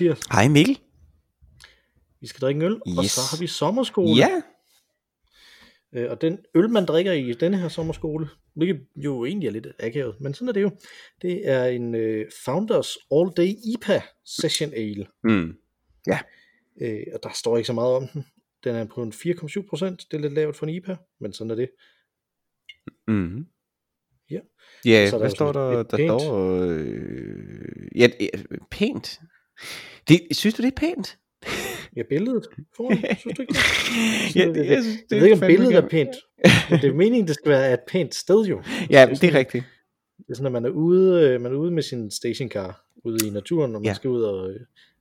Mathias. Hej Mikkel. Vi skal drikke en øl, yes. og så har vi sommerskole. Ja, Øh, og den øl, man drikker i denne her sommerskole, hvilket jo egentlig er lidt akavet, men sådan er det jo, det er en øh, Founders All Day IPA Session Ale. mm. Øh, og der står ikke så meget om den. Den er på en 4,7 procent. Det er lidt lavt for en IPA, men sådan er det. Mm. Ja. Ja, Så hvad står der? Der pænt. står... Øh, ja, pænt. Det, synes du, det er pænt? Ja, billedet foran, synes du ikke det? ja, det- det, jeg, synes, Jeg ved ikke, om billedet er pænt. Men det er meningen, det skal være et pænt sted jo. Ja, det er det er sådan- rigtigt. Det er sådan, at man er ude, øh, man er ude med sin stationcar ude i naturen, og man Ja. skal ud og,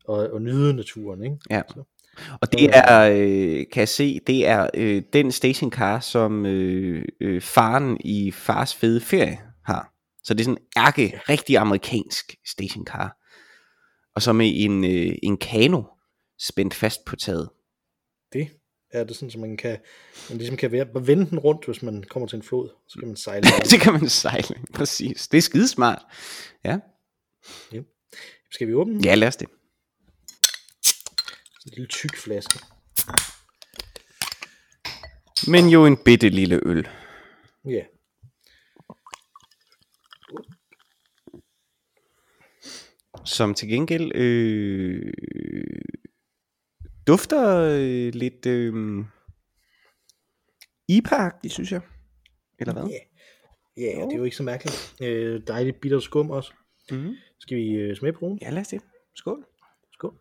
og, og nyde naturen, ikke? Ja. Så. Og det er, øh, kan jeg se, det er øh, den stationcar, som øh, øh, faren i fars fede ferie har. Så det er sådan en ærke, rigtig amerikansk stationcar. Og så med en, øh, en kano spændt fast på taget. Det er det sådan, så man kan, man ligesom kan være, vende den rundt, hvis man kommer til en flod, så kan man sejle. så kan man sejle, præcis. Det er skidesmart. Ja, Skal vi åbne ja lad os det. Sådan en lille tyk flaske. Men jo en bitte lille øl. Ja. Som til gengæld øh, dufter øh, lidt øh, ipa det synes jeg. Eller hvad? Ja. Ja, det er jo ikke så mærkeligt. Øh, dejligt bitter skum også. Mm-hmm. Skal vi øh, smage på den? Ja, lad os det. Skål. Skål.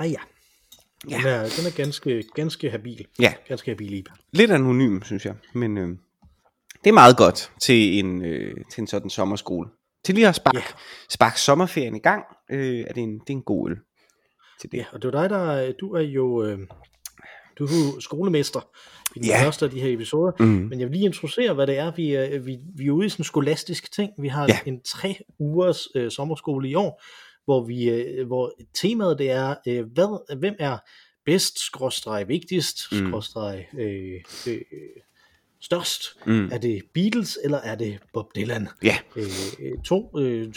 Ah ja. Ja. Den er, den er ganske, ganske habil. Ja, Ganske habil IPA. lidt anonym, synes jeg. Men øh, det er meget godt til en, øh, til en sådan sommerskole. Til lige at sparke, Ja. sparke sommerferien i gang, øh, er det, en, det er en god øl. Til det. Ja, og det er dig, der du er jo øh, du er jo skolemester i den Ja. første af de her episoder. Mm. Men jeg vil lige introducere, hvad det er. Vi er, vi, vi er ude i sådan en skolastisk ting. Vi har Ja. en tre ugers øh, sommerskole i år, hvor, vi, øh, hvor temaet det er, øh, hvad, hvem er bedst, skråstreg vigtigst, Mm. skråstreg øh, øh, størst. Mm. Er det Beatles, eller er det Bob Dylan? Ja, øh, øh, to øh,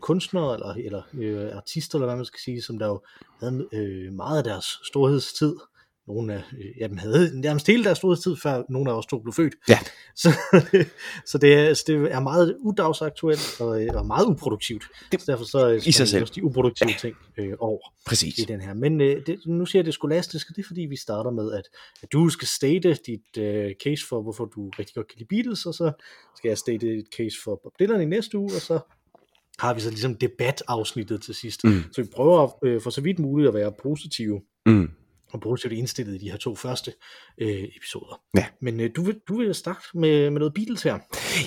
kunstnere eller, eller øh, artister, eller hvad man skal sige, som der jo havde øh, meget af deres storhedstid. Nogle af øh, ja, dem havde nærmest hele deres storhedstid, før nogle af os to blev født. Ja. Så, så, det, er, så det er meget udagsaktuelt og, øh, og meget uproduktivt. Det- så derfor så øh, i sig selv. også de uproduktive ting øh, over præcis. i den her. Men øh, det, nu siger jeg det skolastisk, og det er fordi, vi starter med, at, at du skal state dit øh, case for, hvorfor du rigtig godt kan lide Beatles, og så skal jeg state et case for Bob Dylan i næste uge, og så har vi så ligesom debatafsnittet til sidst. Mm. Så vi prøver øh, for så vidt muligt at være positive Mm. Og positivt indstillet i de her to første øh, episoder. Ja. Men øh, du, vil, du vil starte med, med noget Beatles her.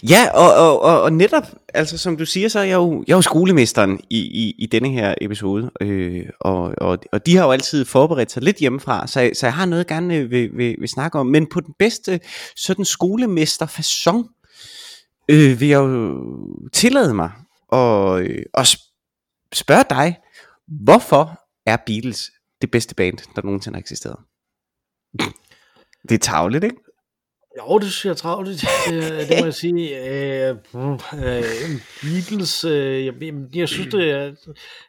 Ja, og, og, og, og netop, altså som du siger, så er jeg jo, jeg er jo skolemesteren i, i, i denne her episode, øh, og, og, og de har jo altid forberedt sig lidt hjemmefra, så, så jeg har noget, jeg gerne vil, vil, vil snakke om, men på den bedste sådan skolemester façon, øh, vil jeg jo tillade mig at, øh, at sp- spørge dig, hvorfor er Beatles det bedste band, der nogensinde har eksisteret? Det er tavligt, ikke? Jo, det synes jeg er travlt, det, det må jeg sige. Øh, øh, Beatles, øh, jeg, jeg synes, det, er,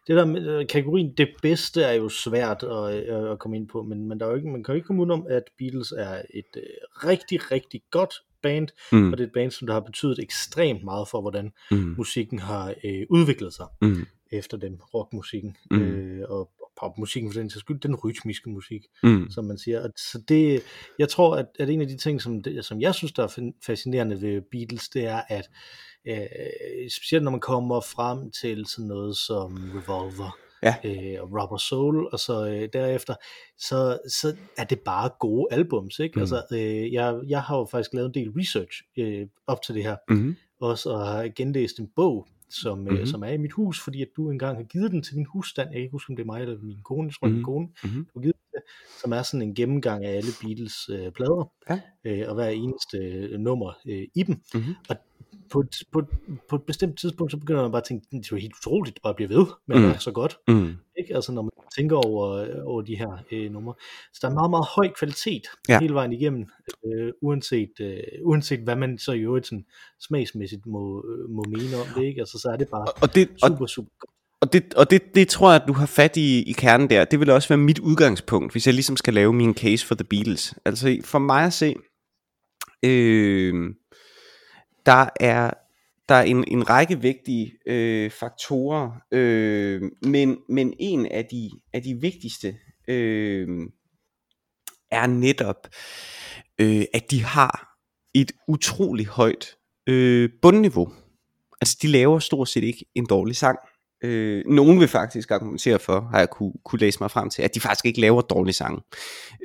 det der med øh, kategorien det bedste er jo svært at, øh, at komme ind på, men, men der er jo ikke, man kan jo ikke komme ud om, at Beatles er et øh, rigtig, rigtig godt band, Mm, og det er et band, som der har betydet ekstremt meget for, hvordan mm, musikken har øh, udviklet sig mm, efter dem, rockmusikken, Mm. øh, og popmusikken for den sags skyld, den rytmiske musik mm, som man siger. Og Så det, jeg tror, at, at en af de ting, som, det, som jeg synes, der er fascinerende ved Beatles, det er, at øh, specielt når man kommer frem til sådan noget som Revolver, Ja. øh, og Rubber Soul, og så øh, derefter, så, så er det bare gode albums, ikke? Mm. Mm. Altså, øh, jeg, jeg har jo faktisk lavet en del research øh, op til det her, mm, også og har genlæst en bog, som, mm-hmm. Øh, som er i mit hus, fordi at du engang har givet den til min husstand. Jeg kan ikke huske, om det er mig eller min kone. Jeg tror, mm-hmm. Mhm. min kone, Mhm. du har givet den til, som er sådan en gennemgang af alle Beatles øh, plader, Ja. øh, og hver eneste øh, nummer øh, i dem. Mhm. Og på, et, på, på et bestemt tidspunkt, så begynder man bare at tænke, det er jo helt utroligt, det bare bliver ved, men Mm. det er så godt. Mm. Ikke? Altså når man tænker over, over de her øh, numre. Så der er meget, meget høj kvalitet Ja. hele vejen igennem, øh, uanset, øh, uanset hvad man så i øvrigt sådan, smagsmæssigt må, øh, må mene om det. Ikke? Altså så er det bare Og det, og, super, super godt. og, det, og det, det tror jeg, at du har fat i, i kernen der. Det vil også være mit udgangspunkt, hvis jeg ligesom skal lave min case for The Beatles. Altså for mig at se, øh, der er der er en, en række vigtige øh, faktorer, øh, men, men en af de, af de vigtigste øh, er netop, øh, at de har et utroligt højt øh, bundniveau. Altså de laver stort set ikke en dårlig sang. Øh, nogen vil faktisk argumentere for, har jeg kunne, kunne læse mig frem til, at de faktisk ikke laver dårlige sange.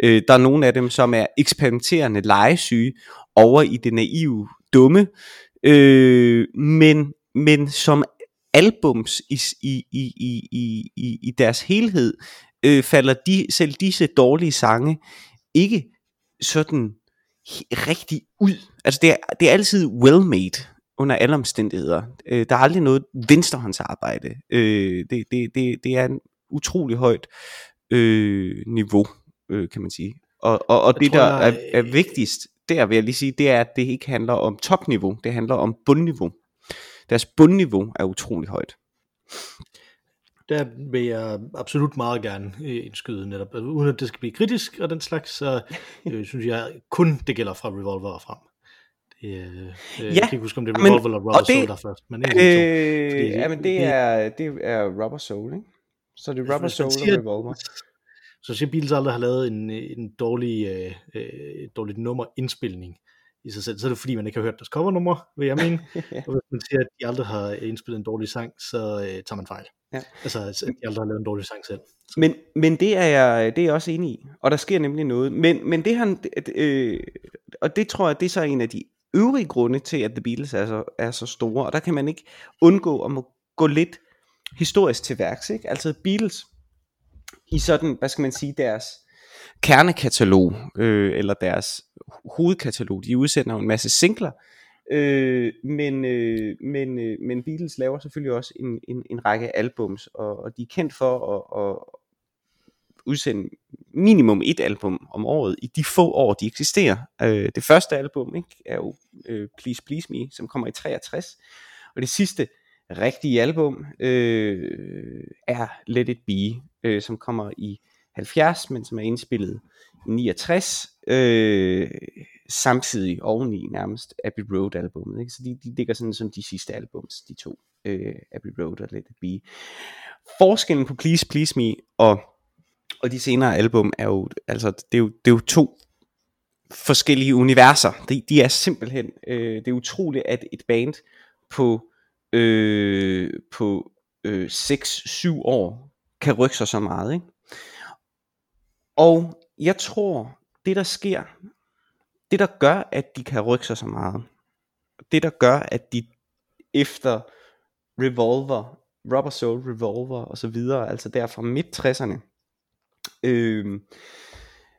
Øh, der er nogle af dem, som er eksperimenterende legesyge over i det naive, dumme, øh, men, men som albums i, i, i, i, i, i, i deres helhed, øh, falder de, selv disse dårlige sange ikke sådan rigtig ud. Altså det er, det er altid well made under alle omstændigheder. Øh, der er aldrig noget venstrehåndsarbejde. Øh, det, det, det, det er en utrolig højt øh, niveau, øh, kan man sige. Og, og, og Jeg det tror, der jeg- er, er vigtigst, der vil jeg lige sige, det er, at det ikke handler om topniveau, det handler om bundniveau. Deres bundniveau er utrolig højt. Der vil jeg absolut meget gerne øh, indskyde netop, altså, uden at det skal blive kritisk og den slags, så øh, synes jeg kun det gælder fra Revolver og frem. Det, øh, øh, Jeg kan ikke huske, om det er men- Revolver eller Rubber Soul der er først, men to. Øh, Fordi ja, men det det- er, det er Rubber Soul, ikke? Så det er Rubber Hvis man Soul og Revolver. Så siger Beatles aldrig har lavet en, en dårlig, øh, øh, dårligt nummer indspilning i sig selv, så er det fordi, man ikke har hørt deres covernummer, vil jeg mene. og hvis man siger, at de aldrig har indspillet en dårlig sang, så øh, tager man fejl. Ja. Altså, at de aldrig har lavet en dårlig sang selv. Men, men det er jeg det er jeg også enig i, og der sker nemlig noget. Men, men det han, øh, og det tror jeg, det er så en af de øvrige grunde til, at The Beatles er så, er så store, og der kan man ikke undgå at må gå lidt historisk til værks. Ikke? Altså Beatles, i sådan, hvad skal man sige, deres kernekatalog, øh, eller deres hovedkatalog, de udsender jo en masse singler, øh, men, øh, men, øh, men Beatles laver selvfølgelig også en, en, en række albums, og, og de er kendt for at, at udsende minimum et album om året i de få år, de eksisterer. Øh, det første album ikke, er jo øh, Please Please Me, som kommer i 63, og det sidste rigtige album øh, er Let It Be, øh, som kommer i 70, men som er indspillet i 69, øh, samtidig oveni nærmest Abbey Road albummet. ikke? så de, de ligger sådan som de sidste albums, de to, øh, Abbey Road og Let It Be. Forskellen på Please Please Me og, og de senere album er jo, altså det er jo, det er jo to forskellige universer. De, de er simpelthen, øh, det er utroligt, at et band på, øh, på øh, 6-7 år kan rykke sig så meget. Ikke? Og jeg tror, det der sker, det der gør, at de kan rykke sig så meget, det der gør, at de efter Revolver, Rubber Soul Revolver og så videre, altså der fra midt 60'erne, øh,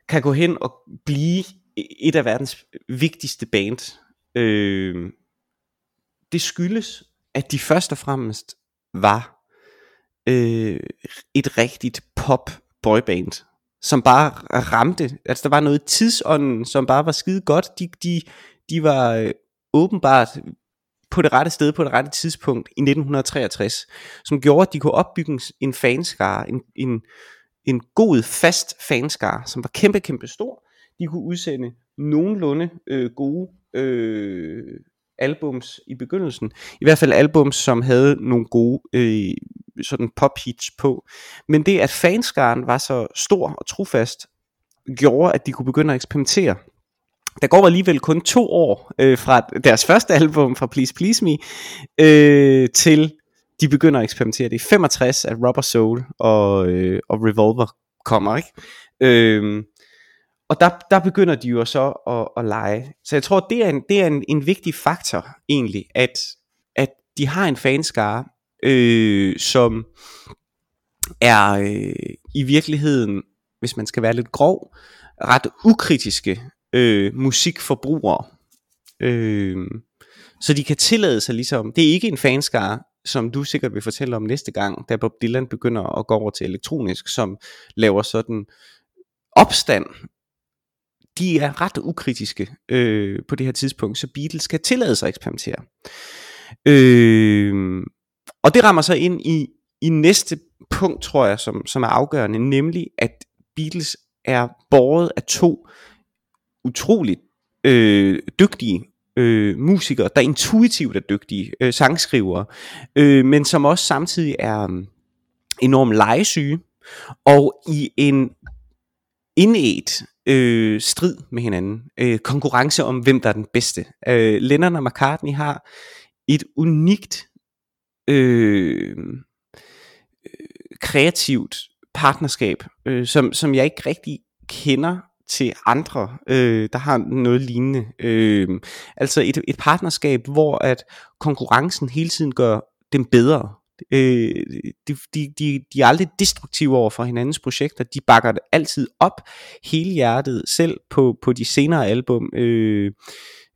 kan gå hen og blive et af verdens vigtigste band. Øh, det skyldes, at de først og fremmest var øh, et rigtigt pop boyband, som bare ramte, altså der var noget i tidsånden, som bare var skide godt. De, de, de var øh, åbenbart på det rette sted på det rette tidspunkt i 1963, som gjorde, at de kunne opbygge en- en fanskare, en, en, en god, fast fanskare, som var kæmpe, kæmpe stor. De kunne udsende nogenlunde øh, gode øh, albums i begyndelsen. I hvert fald albums, som havde nogle gode øh, sådan pop hits på. Men det, at fanskaren var så stor og trofast, gjorde, at de kunne begynde at eksperimentere. Der går alligevel kun to år øh, fra deres første album, fra Please Please Me, øh, til de begynder at eksperimentere. Det er 65, at Rubber Soul og, øh, og Revolver kommer, ikke? Øh, og der, der begynder de jo så at, at lege. Så jeg tror, det er en, det er en, en vigtig faktor egentlig, at, at de har en fanskare, øh, som er øh, i virkeligheden, hvis man skal være lidt grov, ret ukritiske øh, musikforbrugere, øh, Så de kan tillade sig ligesom, det er ikke en fanskare, som du sikkert vil fortælle om næste gang, da Bob Dylan begynder at gå over til elektronisk, som laver sådan opstand. De er ret ukritiske øh, på det her tidspunkt, så Beatles skal tillade sig at eksperimentere. Øh, og det rammer sig ind i, i næste punkt, tror jeg, som, som er afgørende, nemlig at Beatles er båret af to utroligt øh, dygtige øh, musikere, der intuitivt er dygtige øh, sangskrivere, øh, men som også samtidig er mm, enormt legesyge, og i en indet øh, strid med hinanden, øh, konkurrence om hvem der er den bedste. Øh, Lennon og McCartney har et unikt øh, kreativt partnerskab, øh, som, som jeg ikke rigtig kender til andre, øh, der har noget lignende. Øh, altså et, et partnerskab, hvor at konkurrencen hele tiden gør dem bedre. Øh, de, de, de, de er aldrig destruktive over for hinandens projekter, de bakker det altid op hele hjertet, selv på, på de senere album. Øh,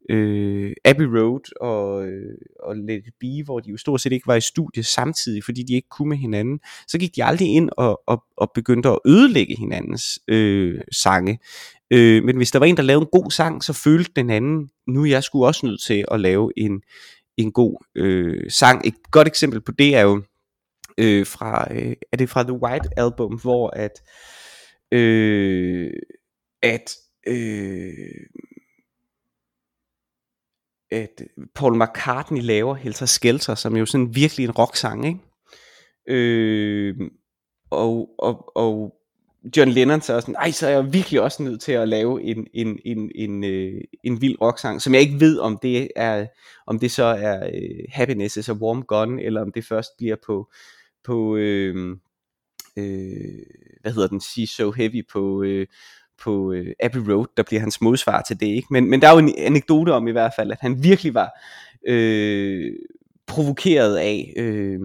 øh, Abbey Road og, øh, og Let It Be, hvor de jo stort set ikke var i studie samtidig, fordi de ikke kunne med hinanden, så gik de aldrig ind og, og, og begyndte at ødelægge hinandens øh, sange. Øh, men hvis der var en, der lavede en god sang, så følte den anden, nu er jeg skulle også nødt til at lave en, en god øh, sang. Et godt eksempel på det er jo øh, fra, øh, er det fra The White Album, hvor at, øh, at øh, at Paul McCartney laver Helter Skelter, som er jo sådan virkelig en rocksang, ikke? Øh, og, og, og John Lennon så sådan, ej, så er jeg virkelig også nødt til at lave en, en, en, en, øh, en vild rocksang, som jeg ikke ved, om det er, om det så er øh, Happiness is a Warm Gun, eller om det først bliver på, på øh, øh, hvad hedder den, She's So Heavy på, øh, på øh, Abbey Road, der bliver hans modsvar til det, ikke? Men, men der er jo en anekdote om i hvert fald, at han virkelig var øh, provokeret af, øh,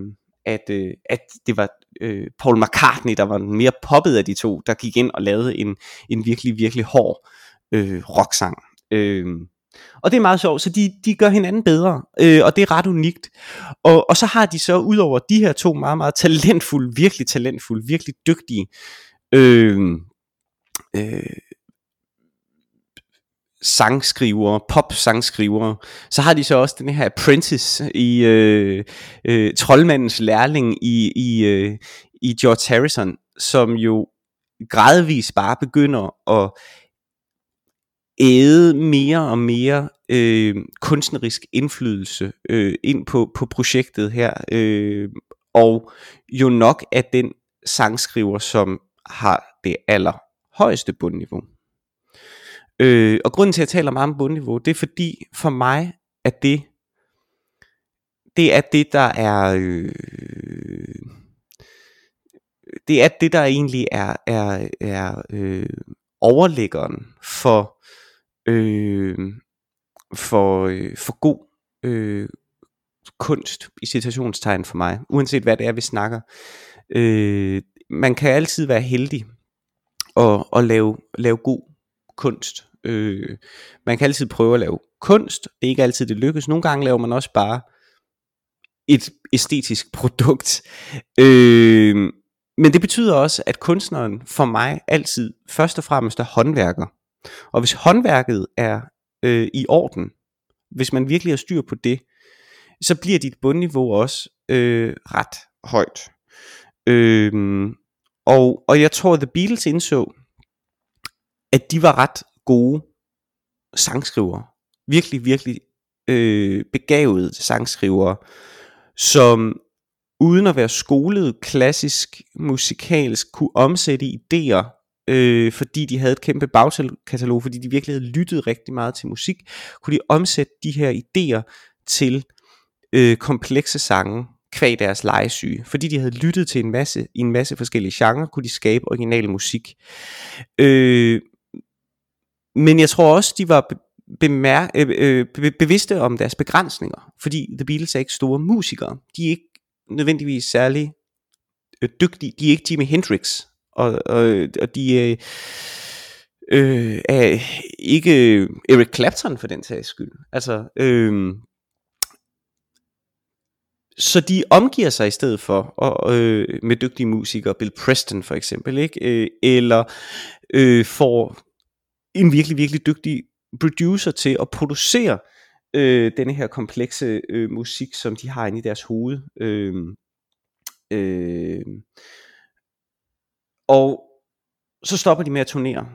at, øh, at det var øh, Paul McCartney, der var mere poppet af de to, der gik ind og lavede en, en virkelig, virkelig hård øh, rocksang. Øh, og det er meget sjovt, så de, de gør hinanden bedre, øh, og det er ret unikt. Og, og så har de så, udover de her to meget, meget talentfulde, virkelig talentfulde, virkelig dygtige øh, øh, sangskrivere, pop-sangskrivere, så har de så også den her apprentice i øh, øh, troldmandens lærling i, i, øh, i George Harrison, som jo gradvist bare begynder at æde mere og mere øh, kunstnerisk indflydelse øh, ind på, på projektet her, øh, og jo nok er den sangskriver, som har det aller højeste bundniveau. Øh, og grunden til at jeg taler meget om bundniveau, det er fordi for mig, at det, det er det, der er, øh, det er det, der egentlig er, er, er øh, overlæggeren for, øh, for, øh, for god øh, kunst i citationstegn for mig, uanset hvad det er, vi snakker. Øh, man kan altid være heldig og, og lave, lave god kunst. Øh, man kan altid prøve at lave kunst, det er ikke altid det lykkes. Nogle gange laver man også bare et æstetisk produkt. Øh, men det betyder også, at kunstneren for mig altid først og fremmest er håndværker. Og hvis håndværket er øh, i orden, hvis man virkelig har styr på det, så bliver dit bundniveau også øh, ret højt. Øh, og, og jeg tror, at The Beatles indså, at de var ret gode sangskrivere. Virkelig, virkelig øh, begavede sangskrivere, som uden at være skolet klassisk musikalsk, kunne omsætte idéer, øh, fordi de havde et kæmpe bagkatalog, fordi de virkelig havde lyttet rigtig meget til musik, kunne de omsætte de her idéer til øh, komplekse sange, kvæg deres legesyge. Fordi de havde lyttet til en masse, i en masse forskellige genrer, kunne de skabe original musik. Øh, men jeg tror også, de var bemær- øh, øh, bevidste om deres begrænsninger, fordi The Beatles er ikke store musikere. De er ikke nødvendigvis særlig øh, dygtige. De er ikke Jimi Hendrix, og, og, og de øh, øh, er ikke Eric Clapton for den sags skyld. Altså, øh, så de omgiver sig i stedet for og, øh, med dygtige musikere, Bill Preston for eksempel, ikke? Øh, eller øh, får en virkelig, virkelig dygtig producer til at producere øh, denne her komplekse øh, musik, som de har inde i deres hoved. Øh, øh, og så stopper de med at turnere.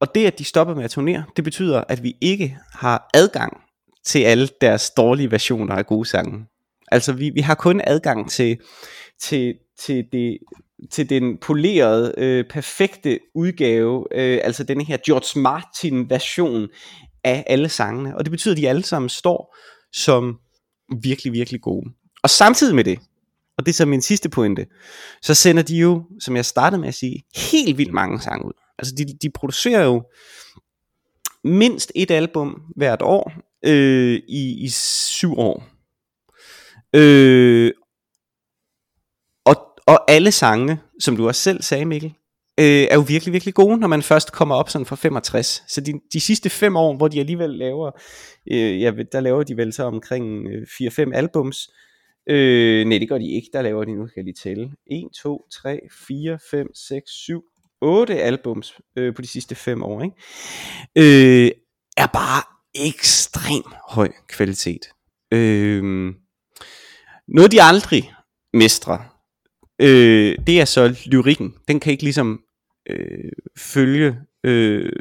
Og det, at de stopper med at turnere, det betyder, at vi ikke har adgang til alle deres dårlige versioner af gode sange. Altså, vi, vi har kun adgang til, til, til, det, til den polerede, øh, perfekte udgave, øh, altså denne her George Martin version af alle sangene. Og det betyder, at de alle sammen står som virkelig, virkelig gode. Og samtidig med det, og det er så min sidste pointe, så sender de jo, som jeg startede med at sige, helt vildt mange sange ud. Altså de, de producerer jo mindst et album hvert år øh, i, i syv år. Øh, og, alle sangene, som du også selv sagde Mikkel, øh, er jo virkelig, virkelig gode, når man først kommer op sådan fra 65. Så de, de sidste fem år, hvor de alligevel laver, øh, ja, der laver de vel så omkring øh, 4-5 albums, Øh, nej, det gør de ikke. Der laver de, nu kan jeg lige tælle. 1, 2, 3, 4, 5, 6, 7, 8 albums øh, på de sidste 5 år. Ikke? Øh, er bare ekstrem høj kvalitet. Øh, noget de aldrig mestrer, øh, det er så lyrikken. Den kan ikke ligesom øh, følge øh,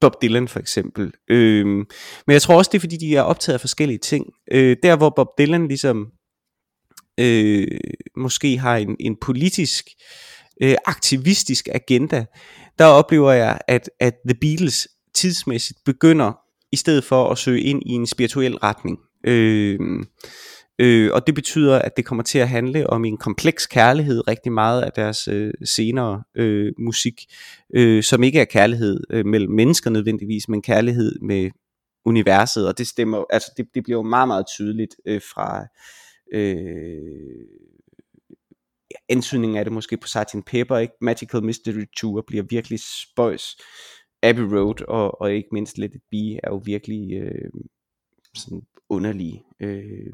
Bob Dylan for eksempel. Øh, men jeg tror også, det er fordi, de er optaget af forskellige ting. Øh, der hvor Bob Dylan ligesom øh, måske har en, en politisk, øh, aktivistisk agenda, der oplever jeg, at, at The Beatles tidsmæssigt begynder i stedet for at søge ind i en spirituel retning. Øh, øh, og det betyder, at det kommer til at handle om en kompleks kærlighed, rigtig meget af deres øh, senere øh, musik, øh, som ikke er kærlighed øh, mellem mennesker nødvendigvis, men kærlighed med universet, og det stemmer, altså det, det bliver jo meget, meget tydeligt øh, fra, øh, ansøgningen af det måske på Sgt. Pepper, ikke? Magical Mystery Tour bliver virkelig spøjs. Abbey Road og, og ikke mindst Let It Be er jo virkelig øh, sådan underlig, øh,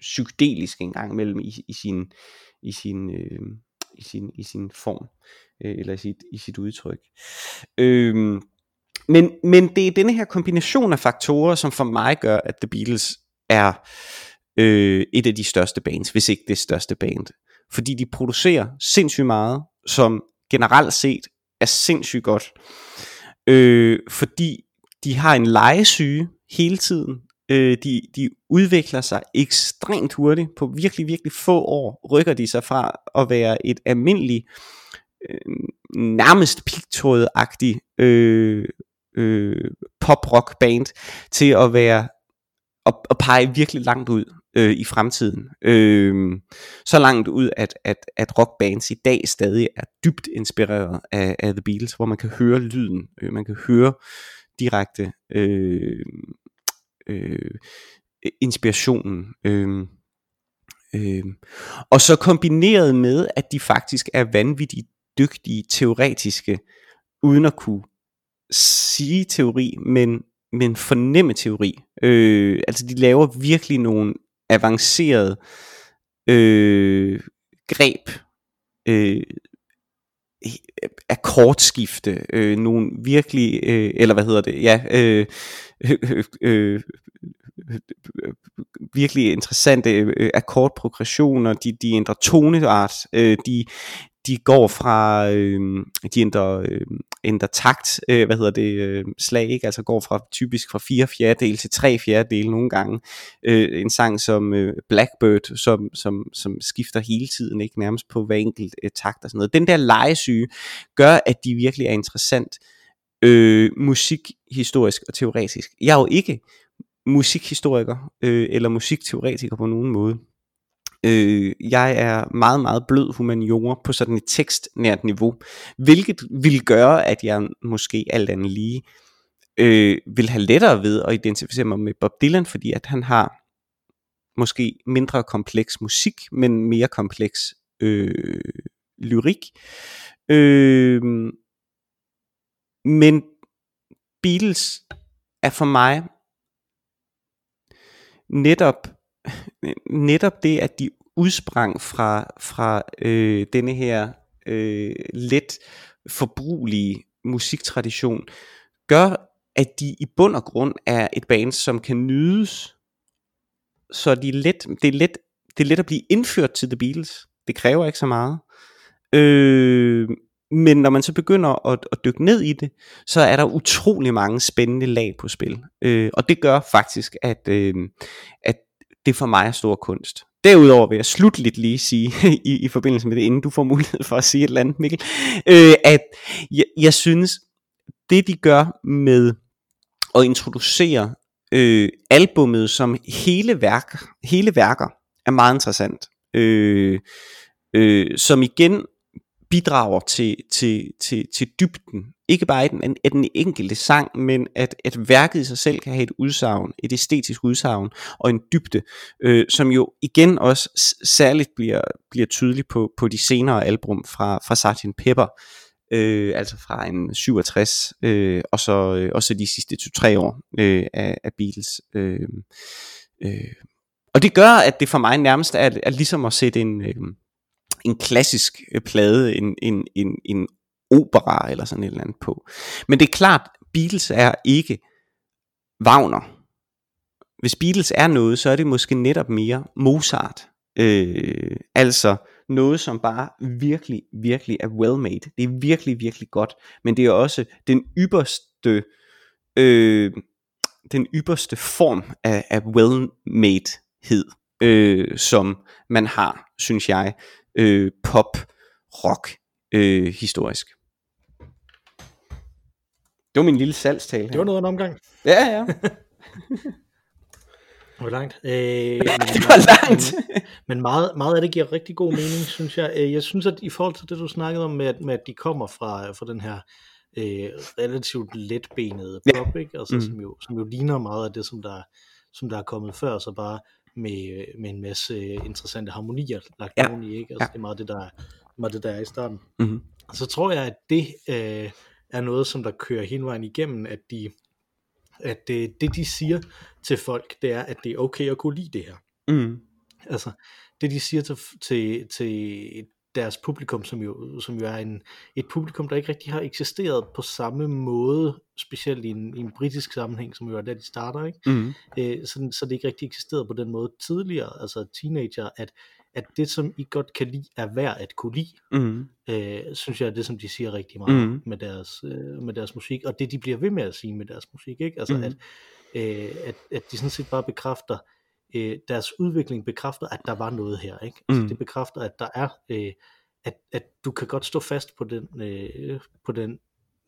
psykedelisk en gang imellem i, i sin, i sin, øh, i sin, i sin form, øh, eller i sit, i sit udtryk. Øh, men, men det er denne her kombination af faktorer, som for mig gør, at The Beatles er øh, et af de største bands, hvis ikke det største band. Fordi de producerer sindssygt meget, som generelt set er sindssygt godt. Øh, fordi de har en legesyge hele tiden. Øh, de, de udvikler sig ekstremt hurtigt. På virkelig, virkelig få år rykker de sig fra at være et almindeligt, øh, nærmest pigtrådagtigt øh, øh, pop-rock band til at være at, at pege virkelig langt ud øh, i fremtiden. Øh, så langt ud, at, at, at rockbands i dag stadig er dybt inspireret af, af The Beatles, hvor man kan høre lyden, øh, man kan høre direkte øh, øh, inspirationen. Øh, øh, og så kombineret med, at de faktisk er vanvittigt dygtige teoretiske, uden at kunne sige teori, men, men fornemme teori. Øh, altså de laver virkelig nogle avanceret øh, greb, øh, akkordskifte, øh, nogle virkelig, øh, eller hvad hedder det, ja, øh, øh, øh, øh virkelig interessante øh, akkordprogressioner, de, de ændrer toneart, øh, de, de går fra, øh, de ændrer, øh, ændrer takt, øh, hvad hedder det, øh, slag, ikke? altså går fra typisk fra fire fjerdedele til tre fjerdedele nogle gange. Øh, en sang som øh, Blackbird, som, som, som skifter hele tiden, ikke nærmest på hver enkelt øh, takt og sådan noget. Den der legesyge gør, at de virkelig er interessant øh, musikhistorisk og teoretisk. Jeg er jo ikke musikhistoriker øh, eller musikteoretiker på nogen måde. Øh, jeg er meget, meget blød humaniora på sådan et tekstnært niveau, hvilket vil gøre, at jeg måske alt andet lige øh, vil have lettere ved at identificere mig med Bob Dylan, fordi at han har måske mindre kompleks musik, men mere kompleks øh, lyrik. Øh, men Beatles er for mig netop Øh, netop det, at de udsprang fra, fra øh, denne her øh, let forbrugelige musiktradition, gør, at de i bund og grund er et band, som kan nydes, så de er let, det, er let, det er let at blive indført til The Beatles. Det kræver ikke så meget. Øh, men når man så begynder at, at dykke ned i det, så er der utrolig mange spændende lag på spil. Øh, og det gør faktisk, at, øh, at det for mig er stor kunst. Derudover vil jeg slutligt lige sige, i, i forbindelse med det, inden du får mulighed for at sige et eller andet, Mikkel, øh, at jeg, jeg synes, det de gør med at introducere øh, albummet som hele, værk, hele værker, er meget interessant. Øh, øh, som igen bidrager til, til, til, til dybden. Ikke bare i den, i den enkelte sang, men at, at værket i sig selv kan have et udsagn, et æstetisk udsagn og en dybde, øh, som jo igen også særligt bliver, bliver tydelig på, på de senere album fra, fra Sgt. Pepper, øh, altså fra en 67, øh, og så øh, også de sidste 2-3 år øh, af, af Beatles. Øh, øh. Og det gør, at det for mig nærmest er, er ligesom at sætte en... Øh, en klassisk plade, en, en, en, en opera eller sådan et eller andet på. Men det er klart, Beatles er ikke Wagner. Hvis Beatles er noget, så er det måske netop mere Mozart. Øh, altså noget, som bare virkelig, virkelig er well made. Det er virkelig, virkelig godt. Men det er også den ypperste, øh, den ypperste form af, af well made-hed, øh, som man har, synes jeg, øh, pop, rock øh, historisk. Det var min lille salgstale. Det var noget af en omgang. Ja, ja. Hvor langt? Øh, det var langt. Men, men meget, meget af det giver rigtig god mening, synes jeg. Øh, jeg synes, at i forhold til det, du snakkede om, med, at, med at de kommer fra, fra den her øh, relativt letbenede pop, ja. ikke? Altså, mm. som, jo, som jo ligner meget af det, som der, som der er kommet før, så bare med, med en masse interessante harmonier lagt ja. i, ikke? Altså, ja. det er meget det, der, meget det, der er i starten. Mm-hmm. Så tror jeg, at det øh, er noget, som der kører hele vejen igennem, at de at det, det de siger til folk, det er, at det er okay at kunne lide det her. Mm. Altså, det de siger til, til, til deres publikum, som jo, som jo er en, et publikum, der ikke rigtig har eksisteret på samme måde, specielt i en, i en britisk sammenhæng, som jo er der, de starter, ikke? Mm. Øh, så, så det ikke rigtig eksisteret på den måde tidligere, altså teenager, at, at det, som I godt kan lide, er værd at kunne lide, mm. øh, synes jeg er det, som de siger rigtig meget mm. med, deres, øh, med deres musik, og det de bliver ved med at sige med deres musik, ikke? Altså, mm. at, øh, at, at de sådan set bare bekræfter, øh, deres udvikling bekræfter, at der var noget her. Ikke? Altså, mm. Det bekræfter, at der er, øh, at, at du kan godt stå fast på den, øh, på den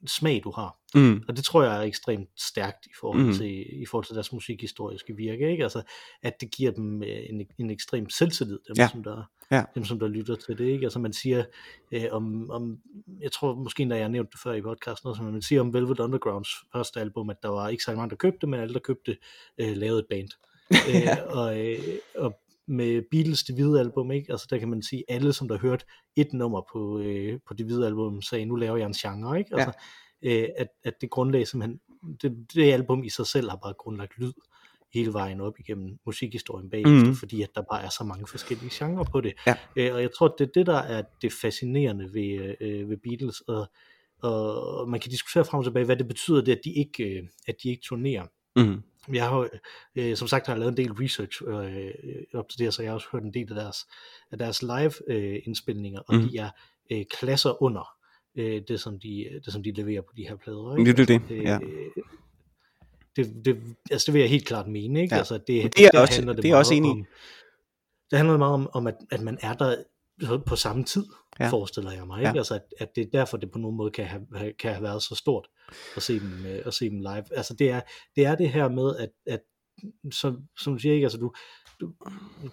smag, du har. Mm. Og det tror jeg er ekstremt stærkt i forhold mm. til, i forhold til deres musikhistoriske virke. Ikke? Altså, at det giver dem øh, en, en ekstrem selvtillid, dem, ja. som der, ja. dem som der lytter til det. Ikke? Altså man siger øh, om, om, jeg tror måske, når jeg har nævnt det før i podcasten, som man siger om Velvet Undergrounds første album, at der var ikke så mange, der købte, men alle, der købte, øh, lavede et band øh, og, øh, og med Beatles det hvide album, ikke? Altså der kan man sige, alle som der hørte et nummer på, øh, på det hvide album, sagde, nu laver jeg en genre, ikke? Altså, ja. øh, at, at det grundlag simpelthen, det, det album i sig selv har bare grundlagt lyd hele vejen op igennem musikhistorien bagefter, mm. fordi at der bare er så mange forskellige genrer på det. Ja. Øh, og jeg tror, det er det, der er det fascinerende ved, øh, ved Beatles, og, og man kan diskutere frem og tilbage, hvad det betyder, det, at de ikke, øh, at de ikke turnerer. Mm. Jeg har øh, som sagt har jeg lavet en del research øh, op til det, så jeg har også hørt en del af deres, af deres live øh, indspilninger, og mm. de er øh, klasser under øh, det, som de, det, som de leverer på de her plader. Ikke? Det er det, ja. Øh, det, det, altså det vil jeg helt klart mene, ikke? Ja. Altså det, det, det er også, det, det er også enig om, Det handler meget om, om at, at man er der på samme tid, ja. forestiller jeg mig. Ikke? Ja. Altså, at, at det er derfor, det på nogen måde kan have, kan have været så stort at se dem, øh, at se dem live. Altså, det er, det er det her med, at, at som, som du siger, ikke? Altså, du, du,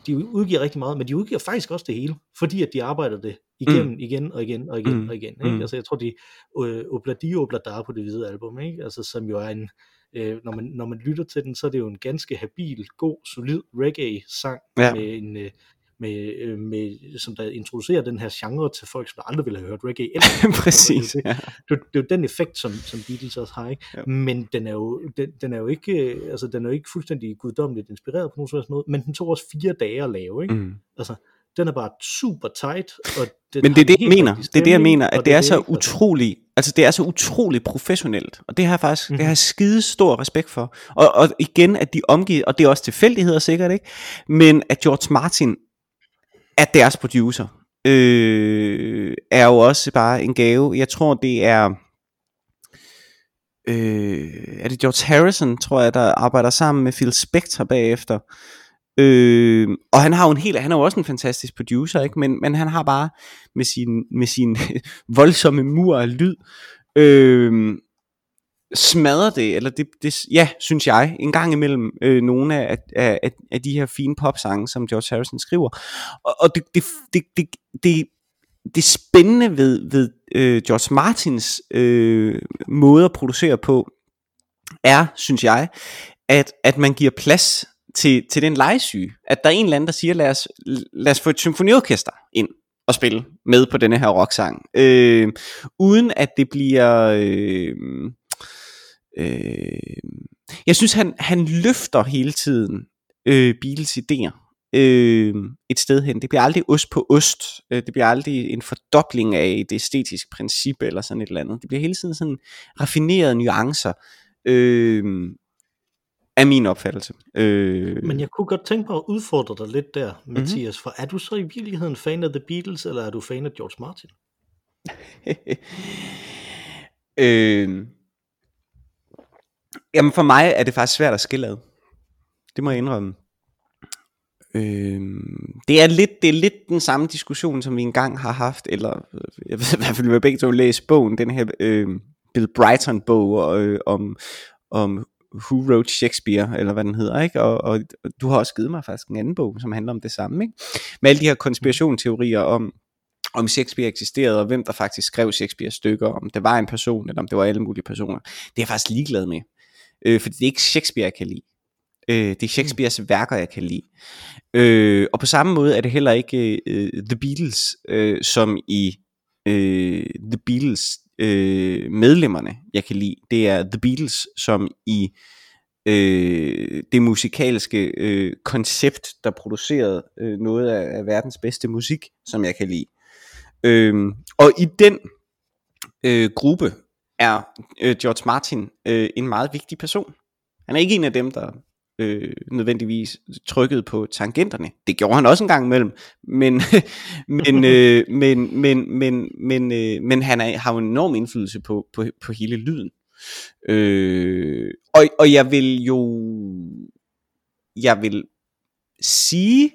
de udgiver rigtig meget, men de udgiver faktisk også det hele, fordi at de arbejder det igennem, mm. igen og igen og igen mm. og igen. Ikke? Mm. Altså, jeg tror, de øh, Obladi Obladar på det hvide album, ikke? Altså, som jo er en, øh, når, man, når man lytter til den, så er det jo en ganske habil, god, solid reggae-sang ja. med en, øh, med, øh, med, som der introducerer den her genre til folk, som aldrig ville have hørt reggae. Eller, Præcis, det, ja. det, det er jo den effekt, som, som Beatles også har, ikke? Ja. Men den er, jo, den, den er jo ikke, øh, altså den er jo ikke fuldstændig guddommeligt inspireret på nogen helst måde, men den tog også fire dage at lave, ikke? Mm. Altså, den er bare super tight, og den Men det er det, jeg mener. rigtig Det er det, jeg mener, at det er så ikke, altså. utroligt, altså det er så utroligt professionelt, og det har jeg faktisk, det har jeg skide stor respekt for. Og, og igen, at de omgivet, og det er også tilfældigheder sikkert, ikke? Men at George Martin at deres producer, øh, er jo også bare en gave. Jeg tror, det er, øh, er det George Harrison, tror jeg, der arbejder sammen med Phil Spector bagefter. Øh, og han har jo en helt, han er jo også en fantastisk producer, ikke? Men, men han har bare med sin, med sin voldsomme mur af lyd, øh, smadrer det, eller det, det, ja, synes jeg, en gang imellem øh, nogle af, af, af, af de her fine popsange, som George Harrison skriver. Og, og det, det, det, det, det, det spændende ved, ved øh, George Martins øh, måde at producere på, er, synes jeg, at, at man giver plads til, til den legesyge. At der er en eller anden, der siger, lad os, lad os få et symfoniorkester ind og spille med på denne her rocksang. Øh, uden at det bliver... Øh, øh, jeg synes, han, han løfter hele tiden øh, Beatles idéer øh, et sted hen. Det bliver aldrig ost på ost. Øh, det bliver aldrig en fordobling af det æstetiske princip eller sådan et eller andet. Det bliver hele tiden sådan raffinerede nuancer. Øh, af min opfattelse. Øh, Men jeg kunne godt tænke mig at udfordre dig lidt der, Mhm. Mathias, for er du så i virkeligheden fan af The Beatles, eller er du fan af George Martin? øh, jamen for mig er det faktisk svært at skille ad. Det må jeg indrømme. Øh, det er lidt det er lidt den samme diskussion som vi engang har haft eller øh, jeg ved i hvert fald vi har begge to læst bogen den her øh, Bill Brighton bog øh, om om Who Wrote Shakespeare eller hvad den hedder ikke og, og, og du har også givet mig faktisk en anden bog som handler om det samme ikke med alle de her konspirationsteorier om om Shakespeare eksisterede, og hvem der faktisk skrev Shakespeare stykker, om det var en person, eller om det var alle mulige personer. Det er jeg faktisk ligeglad med. Øh, fordi det er ikke Shakespeare, jeg kan lide. Øh, det er Shakespeares værker, jeg kan lide. Øh, og på samme måde er det heller ikke øh, The Beatles, øh, som i øh, The Beatles øh, medlemmerne, jeg kan lide. Det er The Beatles, som i øh, det musikalske øh, koncept, der producerede øh, noget af, af verdens bedste musik, som jeg kan lide. Øhm, og i den øh, gruppe er øh, George Martin øh, en meget vigtig person. Han er ikke en af dem, der øh, nødvendigvis trykkede på tangenterne. Det gjorde han også en gang imellem, men men øh, men men men men, øh, men han er, har jo en enorm indflydelse på på, på hele lyden. Øh, og og jeg vil jo jeg vil sige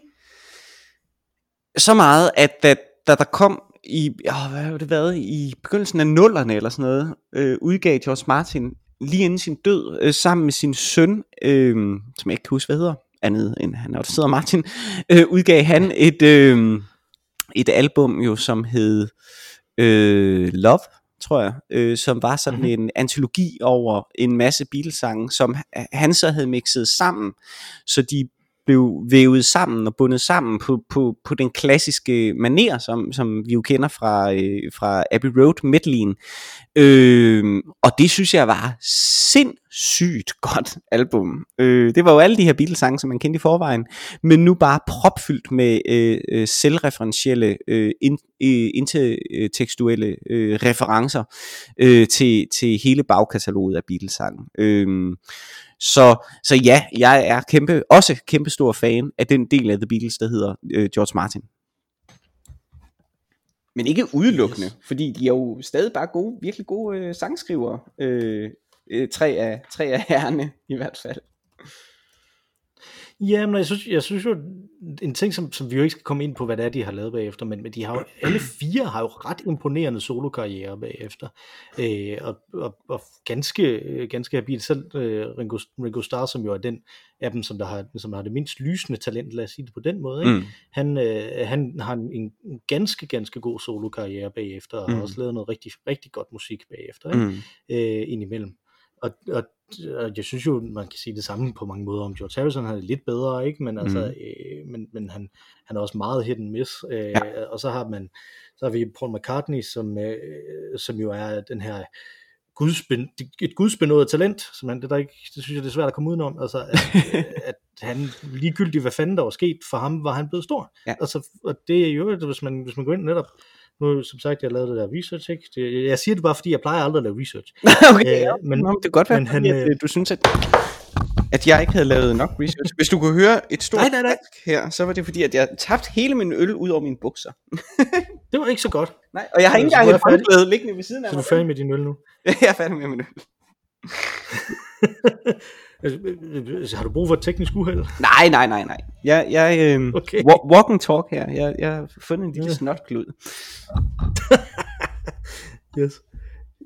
så meget at da, da der kom i, åh, hvad har det været, i begyndelsen af nullerne eller sådan noget, øh, udgav George Martin lige inden sin død, øh, sammen med sin søn, øh, som jeg ikke kan huske, hvad hedder, andet end han også sidder Martin, øh, udgav han et, øh, et album jo, som hed øh, Love, tror jeg, øh, som var sådan mm-hmm. en antologi over en masse Beatles-sange, som han så havde mixet sammen, så de blev vævet sammen og bundet sammen på, på, på den klassiske maner, som, som vi jo kender fra, øh, fra Abbey Road medleyen. Øh, og det synes jeg var sindssygt godt album. Øh, det var jo alle de her Beatles-sange, som man kendte i forvejen, men nu bare propfyldt med øh, øh, selvreferentielle, øh, in, øh, intertekstuelle øh, referencer øh, til, til hele bagkataloget af Beatles-sange. Øh, så, så ja, jeg er kæmpe, også kæmpe stor fan af den del af The Beatles, der hedder øh, George Martin. Men ikke udelukkende, yes. fordi de er jo stadig bare gode, virkelig gode øh, sangskrivere. Øh, øh, tre, af, tre af herrene i hvert fald. Ja, men jeg synes, jeg synes jo, en ting, som, som vi jo ikke skal komme ind på, hvad det er, de har lavet bagefter, men, men de har jo, alle fire har jo ret imponerende solokarriere bagefter, øh, og, og, og ganske, ganske habil. Selv øh, Ringo, Ringo Starr, som jo er den af dem, som, der har, som har det mindst lysende talent, lad os sige det på den måde, ikke? Mm. Han, øh, han har en, en ganske, ganske god solokarriere bagefter, og mm. har også lavet noget rigtig, rigtig godt musik bagefter, ikke? Mm. Øh, indimellem. Og, og, og jeg synes jo, man kan sige det samme på mange måder om George Harrison, han er lidt bedre, ikke? Men, altså, Mhm. øh, men, men han, han er også meget hit and miss. Øh, Ja. Og så har man så har vi Paul McCartney, som, øh, som jo er den her gudsben, et gudsbenået talent, som han, det, der ikke, det synes jeg, det er svært at komme udenom. Altså, at, at han ligegyldigt, hvad fanden der var sket for ham, var han blevet stor. Ja. Altså, og det er jo, hvis man, hvis man går ind netop, nu som sagt, jeg lavede det der research, ikke? Det, jeg siger det bare, fordi jeg plejer aldrig at lave research. okay, Øh, ja, men- Nå, det kan godt være, men han, at, øh, du synes, at, at jeg ikke havde lavet nok research. Hvis du kunne høre et stort Nej, nej, nej. her, så var det fordi, at jeg tabte hele min øl ud over mine bukser. Det var ikke så godt. Nej, og jeg har Så ikke engang et håndklæde liggende ved siden af Så du mig. er færdig med din øl nu. jeg er færdig med min øl. Altså, har du brug for et teknisk uheld? Nej, nej, nej, nej. Jeg, jeg øh, Okay. walk and talk her. Jeg, jeg har fundet en lille Ja. snotklud. Yes.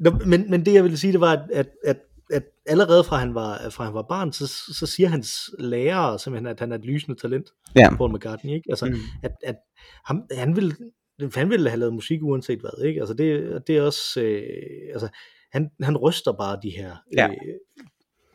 Nå, men, men det jeg ville sige, det var, at, at, at, at allerede fra han var, fra han var barn, så, så siger hans lærere simpelthen, at han er et lysende talent, Ja. Paul McCartney, ikke? Altså, Mm. at, at ham, han ville han ville have lavet musik uanset hvad, ikke? Altså det, det er også, øh, altså han, han ryster bare de her Ja. øh,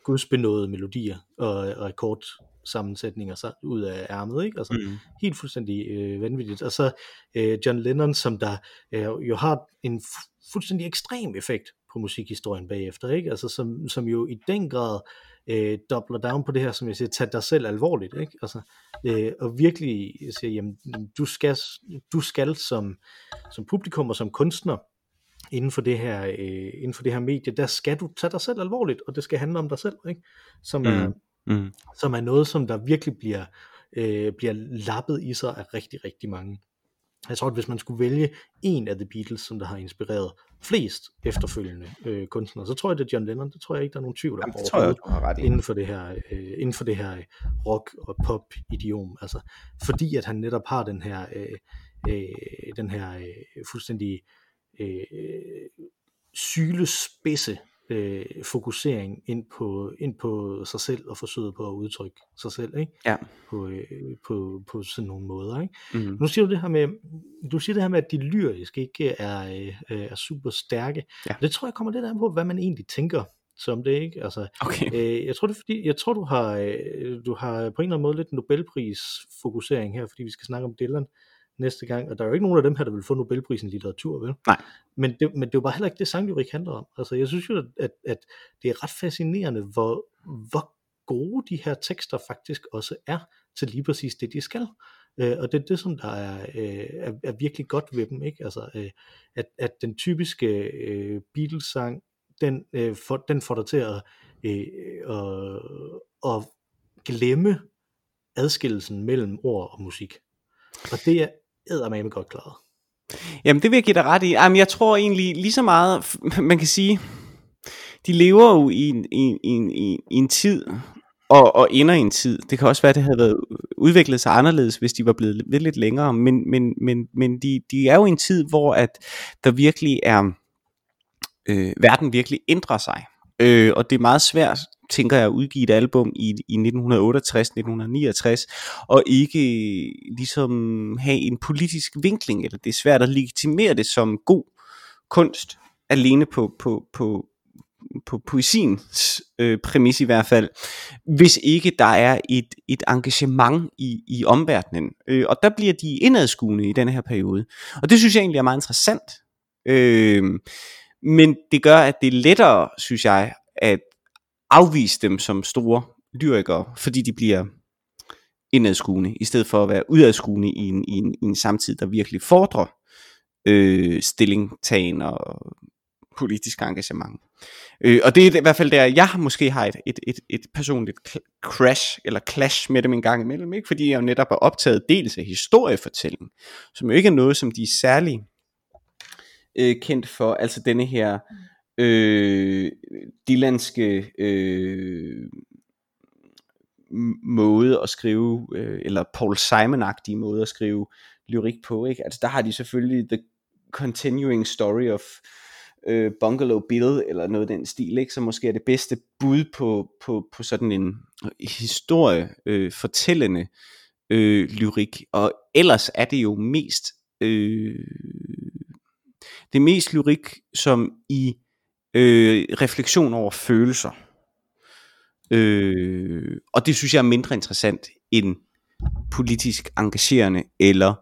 gudsbenåede melodier og, og akkordsammensætninger så, ud af ærmet, ikke? Altså, Mm. helt fuldstændig øh, vanvittigt. Og så øh, John Lennon, som der øh, jo har en fu- fuldstændig ekstrem effekt på musikhistorien bagefter, ikke? Altså som, som jo i den grad øh, dobler down på det her, som jeg siger, tag dig selv alvorligt, ikke? Altså, øh, og virkelig siger, jamen, du skal, du skal som, som publikum og som kunstner inden for det her øh, inden for det her medie, der skal du tage dig selv alvorligt, og det skal handle om dig selv, ikke? Som er, Mm. Mm. som er noget, som der virkelig bliver, øh, bliver lappet i sig af rigtig, rigtig mange. Jeg tror, at hvis man skulle vælge en af The Beatles, som der har inspireret flest efterfølgende øh, kunstnere, så tror jeg, det er John Lennon. Det tror jeg ikke, der er nogen tvivl om Jamen, det tror jeg, du har ret i. inden for det her, øh, inden for det her rock og pop idiom. Altså, fordi at han netop har den her, øh, øh, den her øh, fuldstændig øh, sylespidse øh, fokusering ind på, ind på sig selv og forsøget på at udtrykke sig selv, ikke? Ja. På, øh, på, på sådan nogle måder, ikke? Mm. Nu siger du det her med, du siger det her med, at de lyriske ikke er, øh, er super stærke. Ja. Det tror jeg kommer lidt an på, hvad man egentlig tænker som det, ikke? Altså, Okay. øh, jeg tror det er fordi, jeg tror du har, øh, du har på en eller anden måde lidt Nobelpris fokusering her, fordi vi skal snakke om Dylan næste gang, og der er jo ikke nogen af dem her, der vil få Nobelprisen i litteratur, vel? Nej. Men det, men det er jo bare heller ikke det, sanglyrik handler om. Altså, jeg synes jo, at, at, det er ret fascinerende, hvor, hvor gode de her tekster faktisk også er til lige præcis det, de skal. Øh, og det er det, som der er, øh, er, er virkelig godt ved dem, ikke? Altså, øh, at, at den typiske øh, Beatles-sang, den, øh, for, den får dig til at, øh, at, at glemme adskillelsen mellem ord og musik. Og det er eddermame godt klaret. Jamen det vil jeg give dig ret i. Jamen, jeg tror egentlig lige så meget, man kan sige, de lever jo i en, i, en- i, en- i, i en tid, og, og ender i en tid. Det kan også være, at det havde været udviklet sig anderledes, hvis de var blevet lidt, lidt længere. Men, men, men, men de, de er jo i en tid, hvor at der virkelig er, øh, verden virkelig ændrer sig. Øh, og det er meget svært, tænker jeg, at udgive et album i, i 1968-1969, og ikke ligesom have en politisk vinkling, eller det er svært at legitimere det som god kunst, alene på, på, på, på poesiens øh, præmis i hvert fald, hvis ikke der er et, et engagement i, i omverdenen. Øh, og der bliver de indadskuende i denne her periode. Og det synes jeg egentlig er meget interessant. Øh, men det gør, at det er lettere, synes jeg, at afvise dem som store lyrikere, fordi de bliver indadskuende, i stedet for at være udadskuende i en, i en, i en samtid, der virkelig fordrer øh, stillingtagen og politisk engagement. Øh, og det er i hvert fald der, jeg måske har et, et, et, et personligt crash, eller clash med dem en gang imellem, ikke? fordi jeg jo netop er optaget dels af historiefortælling, som jo ikke er noget, som de er særlig øh, kendt for, altså denne her øh, Dylanske øh, måde at skrive, øh, eller Paul Simon-agtige måde at skrive lyrik på, ikke? Altså der har de selvfølgelig The Continuing Story of øh, Bungalow Bill, eller noget af den stil, ikke? som måske er det bedste bud på, på, på sådan en historie, øh, fortællende øh, lyrik, og ellers er det jo mest øh, det er mest lyrik, som i øh, refleksion over følelser. Øh, og det synes jeg er mindre interessant end politisk engagerende eller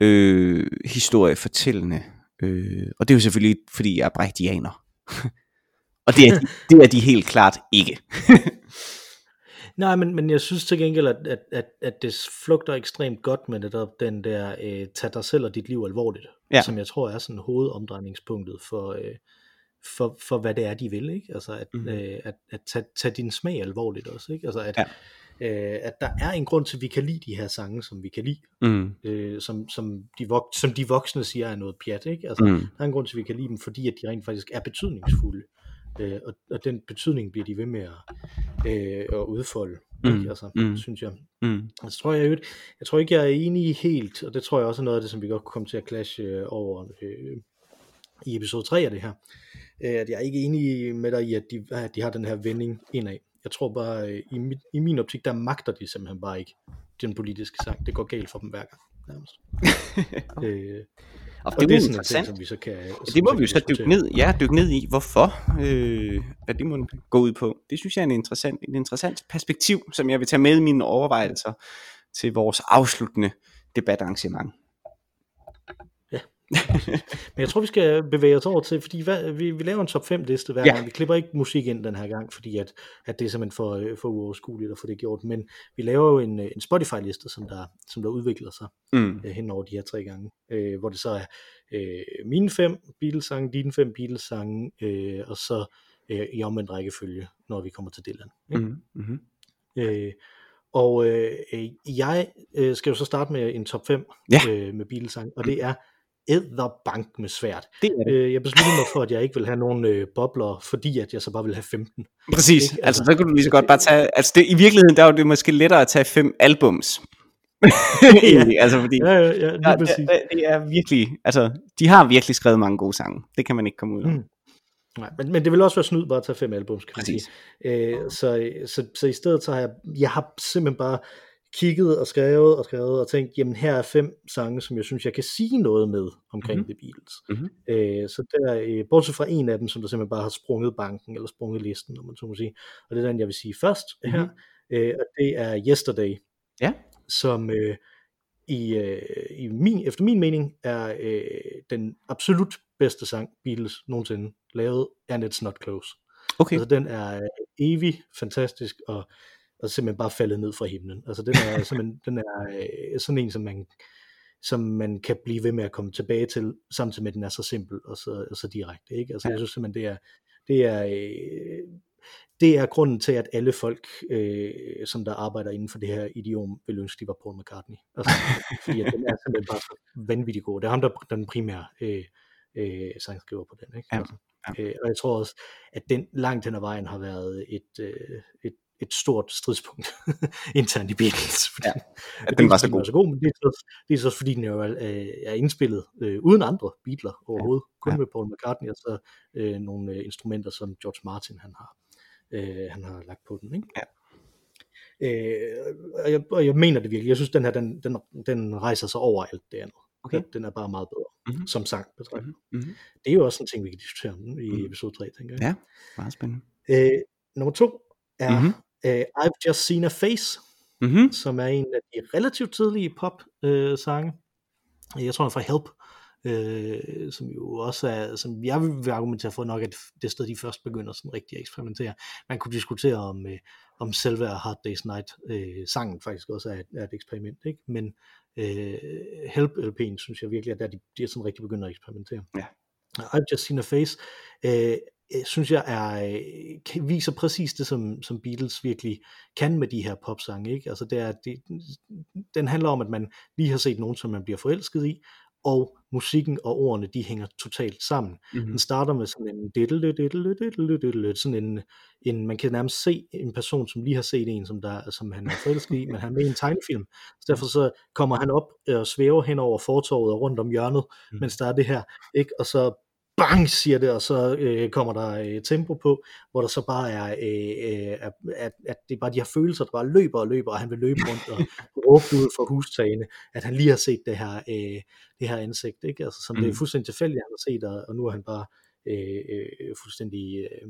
øh, historiefortællende. Øh, og det er jo selvfølgelig fordi jeg er brechtianer. og det er, de, det er de helt klart ikke. Nej, men, men jeg synes til gengæld, at, at, at, at det flugter ekstremt godt med det der, den der, øh, tag dig selv og dit liv alvorligt, ja. som jeg tror er sådan hovedomdrejningspunktet for, øh, for, for hvad det er, de vil, ikke? Altså at, mm. øh, at, at tage, tage din smag alvorligt også, ikke? Altså at, ja. øh, at der er en grund til, at vi kan lide de her sange, som vi kan lide, mm. øh, som, som, de vok- som de voksne siger er noget pjat, ikke? Altså mm. der er en grund til, at vi kan lide dem, fordi at de rent faktisk er betydningsfulde. Øh, og, og den betydning bliver de ved med at, øh, at udfolde, mm. ikke? Altså, mm. synes jeg. Mm. Altså, tror jeg, jeg tror ikke, jeg er enig helt, og det tror jeg også er noget af det, som vi godt kunne komme til at clashe øh, over øh, i episode 3 af det her. Øh, at jeg er ikke enig med dig i, at de, at de har den her vending indad. Jeg tror bare, øh, i, mit, i min optik, der magter de simpelthen bare ikke den politiske sang. Det går galt for dem hver gang, nærmest. øh, og, og det, det er sådan ting, som vi så kan... Ja, det må vi jo så dykke ned, ja, dykke ned i, hvorfor, øh, hvad det må gå ud på. Det synes jeg er en interessant, en interessant perspektiv, som jeg vil tage med i mine overvejelser til vores afsluttende debatarrangement. Men jeg tror, vi skal bevæge os over til, fordi hvad, vi, vi laver en top 5 liste hver ja. gang. Vi klipper ikke musik ind den her gang, fordi at, at det er simpelthen for, øh, for uoverskueligt at få det gjort. Men vi laver jo en, øh, en Spotify-liste, som der, som der udvikler sig mm. øh, hen over de her tre gange. Øh, hvor det så er øh, mine fem Beatles-sange, dine fem Beatles-sange, øh, og så øh, i omvendt rækkefølge, når vi kommer til Dylan. Mm. Mm-hmm. Øh, og øh, jeg øh, skal jo så starte med en top 5 ja. øh, med Beatles-sange, og det er bank med svært. Det er det. Øh, jeg besluttede mig for, at jeg ikke vil have nogen øh, bobler, fordi at jeg så bare vil have 15. Præcis, ikke? altså, altså så kan du lige så godt bare tage, altså det, i virkeligheden der er det måske lettere at tage fem albums. ja. altså fordi, ja, ja, ja, lige præcis. Det, det er virkelig, altså de har virkelig skrevet mange gode sange, det kan man ikke komme ud af. Mm. Nej, men, men det vil også være snyd bare at tage fem albums, kan man sige. Øh, så, så, så i stedet så har jeg, jeg har simpelthen bare kigget og skrevet og skrevet og tænkt, jamen her er fem sange, som jeg synes, jeg kan sige noget med omkring mm-hmm. The Beatles. Mm-hmm. Øh, så der, øh, bortset fra en af dem, som der simpelthen bare har sprunget banken, eller sprunget listen, om man så må sige. Og det er den, jeg vil sige først mm-hmm. her, øh, og det er Yesterday, ja. som øh, i, øh, i min, efter min mening er øh, den absolut bedste sang, Beatles nogensinde lavet, and it's not close. Okay. Altså den er øh, evig fantastisk, og og simpelthen bare faldet ned fra himlen. Altså den er, simpelthen, den er øh, sådan en, som man, som man kan blive ved med at komme tilbage til, samtidig med at den er så simpel og så, og så direkte. Ikke? Altså ja. jeg synes simpelthen, det er, det er, øh, det er grunden til, at alle folk, øh, som der arbejder inden for det her idiom, vil ønske, de var Paul McCartney. Altså, fordi at den er simpelthen bare så vanvittig god. Det er ham, der er den primære øh, øh, sangskriver på den. Ikke? Ja. Altså, ja. Øh, og jeg tror også, at den langt hen ad vejen har været et, øh, et et stort stridspunkt internt i Beatles. Fordi, ja, ja den var så god. så god, men det er, så, det er så fordi den jo er, er indspillet øh, uden andre Beatles overhovedet, ja. kun ja. med Paul McCartney og så øh, nogle øh, instrumenter, som George Martin han har, øh, han har lagt på den. Ikke? Ja. Øh, og, jeg, og jeg mener det virkelig. Jeg synes, den her, den, den, den rejser sig over alt det andet. Okay. Den, den er bare meget bedre, mm-hmm. som sang betragtet. Mm-hmm. Det er jo også en ting, vi kan diskutere i mm. episode 3, tænker jeg. Ja, meget spændende. Øh, nummer to er mm-hmm uh, I've Just Seen a Face, mm-hmm. som er en af de relativt tidlige pop-sange. Uh, jeg tror, den er fra Help, uh, som jo også er, som jeg vil argumentere for nok, at det sted, de først begynder sådan rigtig at eksperimentere. Man kunne diskutere om, uh, om selve Hard Day's Night uh, sangen faktisk også er et, er et eksperiment, ikke? men uh, Help LP'en synes jeg virkelig, at der de, de er sådan rigtig begynder at eksperimentere. Ja. I've Just Seen a Face Øh, synes jeg er, øh, viser præcis det, som, som Beatles virkelig kan med de her popsange. Ikke? Altså det er, det, den handler om, at man lige har set nogen, som man bliver forelsket i, og musikken og ordene, de hænger totalt sammen. Mm-hmm. Den starter med sådan en diddle, diddle, diddle, diddle, sådan en, en, man kan nærmest se en person, som lige har set en, som, der, som han er forelsket i, men han er med i en tegnefilm. Så derfor så kommer han op og svæver hen over fortorvet og rundt om hjørnet, mm. mens der er det her, ikke? og så bang, siger det, og så øh, kommer der øh, tempo på, hvor der så bare er, øh, øh, at, at det er bare de her følelser, der bare løber og løber, og han vil løbe rundt og råbe ud for hustagene, at han lige har set det her, øh, det her ansigt, ikke? Altså, som mm. det er mm. fuldstændig tilfældigt, han har set, og, og nu er han bare øh, øh, fuldstændig øh,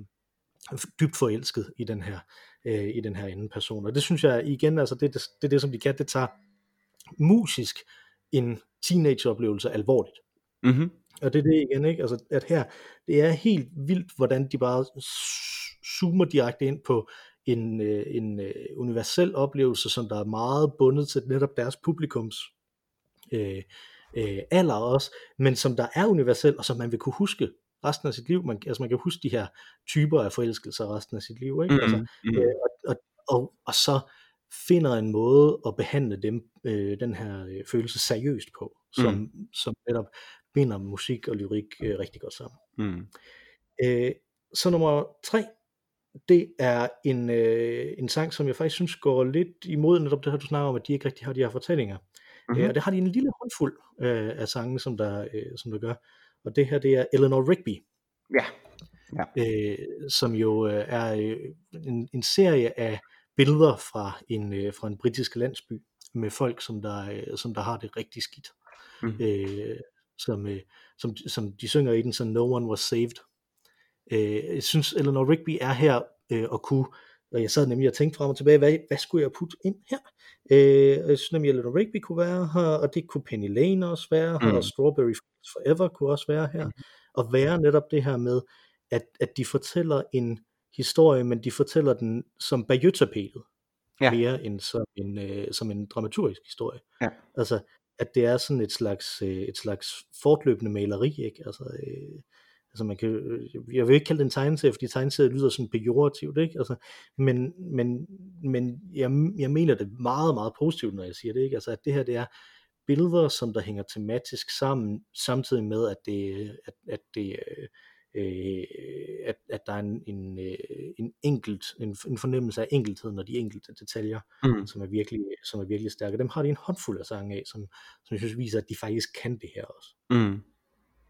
dybt forelsket i den her øh, i den her anden person. Og det synes jeg igen, altså det, det, det det, som de kan, det tager musisk en teenageoplevelse alvorligt. Mm-hmm. Og det er det igen, ikke? Altså, at her, det er helt vildt, hvordan de bare zoomer direkte ind på en, øh, en øh, universel oplevelse, som der er meget bundet til netop deres publikums øh, øh, alder også, men som der er universel, og som man vil kunne huske resten af sit liv. Man, altså man kan huske de her typer af forelskelser resten af sit liv. Ikke? Mm, altså, mm. øh, og, og, og, og så finder en måde at behandle dem, øh, den her øh, følelse seriøst på, som, mm. som netop binder musik og lyrik øh, rigtig godt sammen. Mm. Øh, så nummer tre, det er en, øh, en sang, som jeg faktisk synes går lidt imod netop det her, du snakker om, at de ikke rigtig har de her fortællinger. Mm-hmm. Øh, og det har de en lille håndfuld øh, af sange, som der, øh, som der gør. Og det her, det er Eleanor Rigby. Ja. ja. Øh, som jo øh, er øh, en, en serie af billeder fra en, øh, fra en britisk landsby med folk, som der, øh, som der har det rigtig skidt. Mm. Øh, som, øh, som, som de synger i den, så No One Was Saved. Øh, jeg synes, Eleanor Rigby er her øh, og kunne, og jeg sad nemlig og tænkte frem og tilbage, hvad, hvad skulle jeg putte ind her? Øh, jeg synes nemlig, at Eleanor Rigby kunne være her, og det kunne Penny Lane også være her, mm. og Strawberry Forever kunne også være her, mm. og være netop det her med, at, at de fortæller en historie, men de fortæller den som bajøtapelet, ja. mere end som en, øh, som en dramaturgisk historie. Ja. Altså, at det er sådan et slags, øh, et slags fortløbende maleri, ikke? Altså, øh, altså man kan, øh, jeg vil ikke kalde det en tegneserie, fordi tegneserie lyder sådan pejorativt, ikke? Altså, men, men, men jeg, jeg mener det meget, meget positivt, når jeg siger det, ikke? Altså, at det her, det er billeder, som der hænger tematisk sammen, samtidig med, at det, at, at det, øh, at, at der er en, en, en enkelt, en, en fornemmelse af enkeltheden og de enkelte detaljer, mm. som er virkelig, som er virkelig stærke. Dem har de en håndfuld af sange af, som, som jeg synes viser, at de faktisk kan det her også. Mm.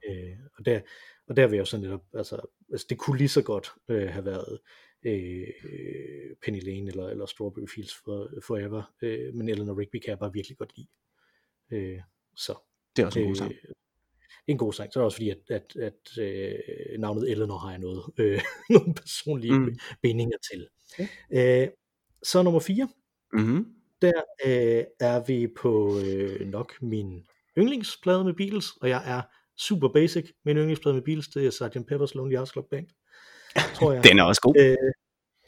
Øh, og der, og der vil jeg jo sådan netop, altså, altså det kunne lige så godt øh, have været øh, Penny Lane eller, eller Strawberry Fields for, Forever, øh, men Eleanor Rigby kan jeg bare virkelig godt lide. Øh, så. Det er også en god sang. Øh, en god sang, så er det også fordi, at, at, at øh, navnet Eleanor har jeg noget, øh, nogle personlige mm. bindinger til. Okay. Øh, så nummer 4, mm-hmm. der øh, er vi på øh, nok min yndlingsplade med Beatles, og jeg er super basic. Min yndlingsplade med Beatles, det er Sgt. Pepper's Lonely Hearts Club Band. Tror jeg. den er også god. Øh,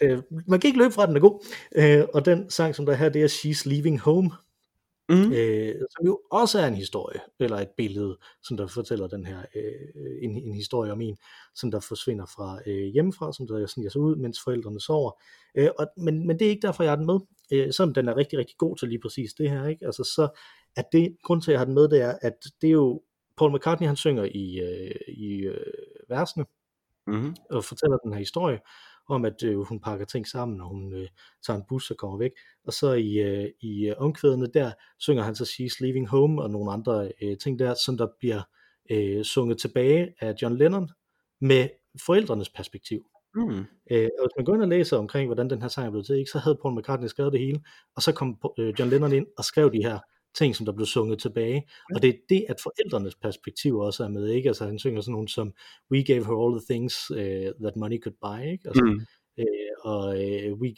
øh, man kan ikke løbe fra, den er god. Øh, og den sang, som der er her, det er She's Leaving Home. Mm. Øh, som jo også er en historie, eller et billede, som der fortæller den her, øh, en, en historie om en, som der forsvinder fra øh, hjemmefra, som der sniger sig ud, mens forældrene sover. Øh, og, men, men det er ikke derfor, jeg har den med. Øh, selvom den er rigtig, rigtig god til lige præcis det her, ikke? Altså så, at det, grund til, at jeg har den med, det er, at det er jo Paul McCartney han synger i, øh, i øh, versene mm-hmm. og fortæller den her historie om at øh, hun pakker ting sammen og hun øh, tager en bus og kommer væk og så i, øh, i øh, omkvædene der synger han så She's Leaving Home og nogle andre øh, ting der som der bliver øh, sunget tilbage af John Lennon med forældrenes perspektiv Mm. Øh, og hvis man går ind og læser omkring, hvordan den her sang er blevet til, ikke, så havde Paul McCartney skrevet det hele, og så kom øh, John Lennon ind og skrev de her ting, som der blev sunget tilbage. Ja. Og det er det, at forældrenes perspektiv også er med, ikke? Altså han synger sådan nogle som, we gave her all the things uh, that money could buy, ikke? Altså, mm. øh, og uh, we,